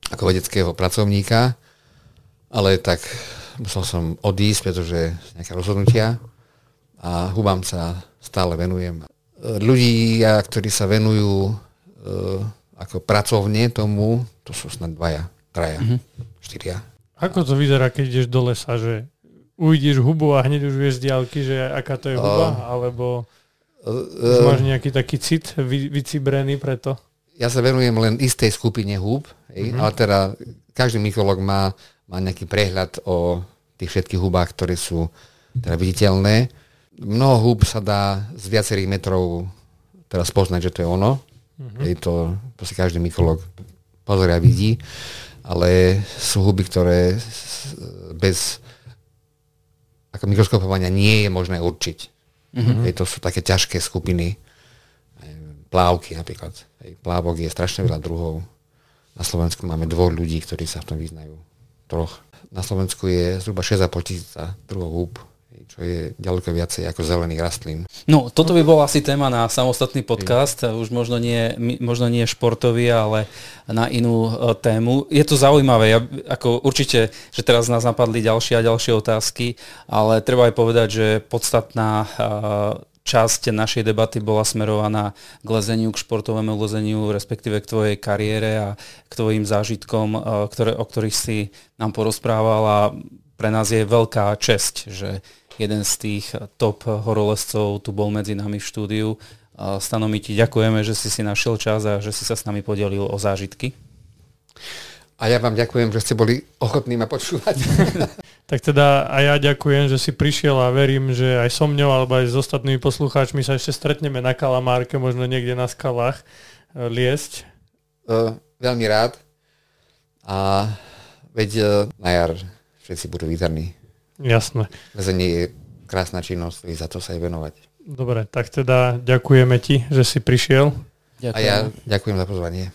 ako vedeckého pracovníka, ale tak musel som odísť, pretože nejaké rozhodnutia a hubám sa stále venujem. Ľudia, ktorí sa venujú e, ako pracovne tomu, to sú snad dvaja, traja, mm-hmm. štyria. Ako to vyzerá, keď ideš do lesa, že uvidíš hubu a hneď už vieš z diálky, že aká to je huba, uh, alebo uh, máš nejaký taký cit vy, vycibrený preto? Ja sa venujem len istej skupine húb, uh-huh. ale teda každý mykolog má, má nejaký prehľad o tých všetkých hubách, ktoré sú teda viditeľné. Mnoho húb sa dá z viacerých metrov teraz poznať, že to je ono. Uh-huh. Je to, to si každý mykolog pozoria vidí. Uh, ale sú huby, ktoré bez ako mikroskopovania nie je možné určiť. Mm-hmm. Hej, to sú také ťažké skupiny. Plávky napríklad. Plávok je strašne veľa druhov. Na Slovensku máme dvoch ľudí, ktorí sa v tom vyznajú. Troch. Na Slovensku je zhruba 6,5 tisíca druhov húb čo je ďaleko viacej ako zelených rastlín. No, toto by bol asi téma na samostatný podcast, už možno nie, možno nie športový, ale na inú e, tému. Je to zaujímavé, ja, ako určite, že teraz nás napadli ďalšie a ďalšie otázky, ale treba aj povedať, že podstatná e, časť našej debaty bola smerovaná k lezeniu, k športovému lezeniu, respektíve k tvojej kariére a k tvojim zážitkom, e, ktoré, o ktorých si nám porozprával a pre nás je veľká česť, že jeden z tých top horolezcov tu bol medzi nami v štúdiu. Stano, my ti ďakujeme, že si si našiel čas a že si sa s nami podelil o zážitky. A ja vám ďakujem, že ste boli ochotní ma počúvať. *laughs* tak teda a ja ďakujem, že si prišiel a verím, že aj so mňou alebo aj s ostatnými poslucháčmi sa ešte stretneme na Kalamárke, možno niekde na skalách e, liesť. Uh, veľmi rád. A veď uh, na jar všetci budú vítaní. Jasné. Lezenie je krásna činnosť, za to sa aj venovať. Dobre, tak teda ďakujeme ti, že si prišiel. Ďakujem. A ja ďakujem za pozvanie.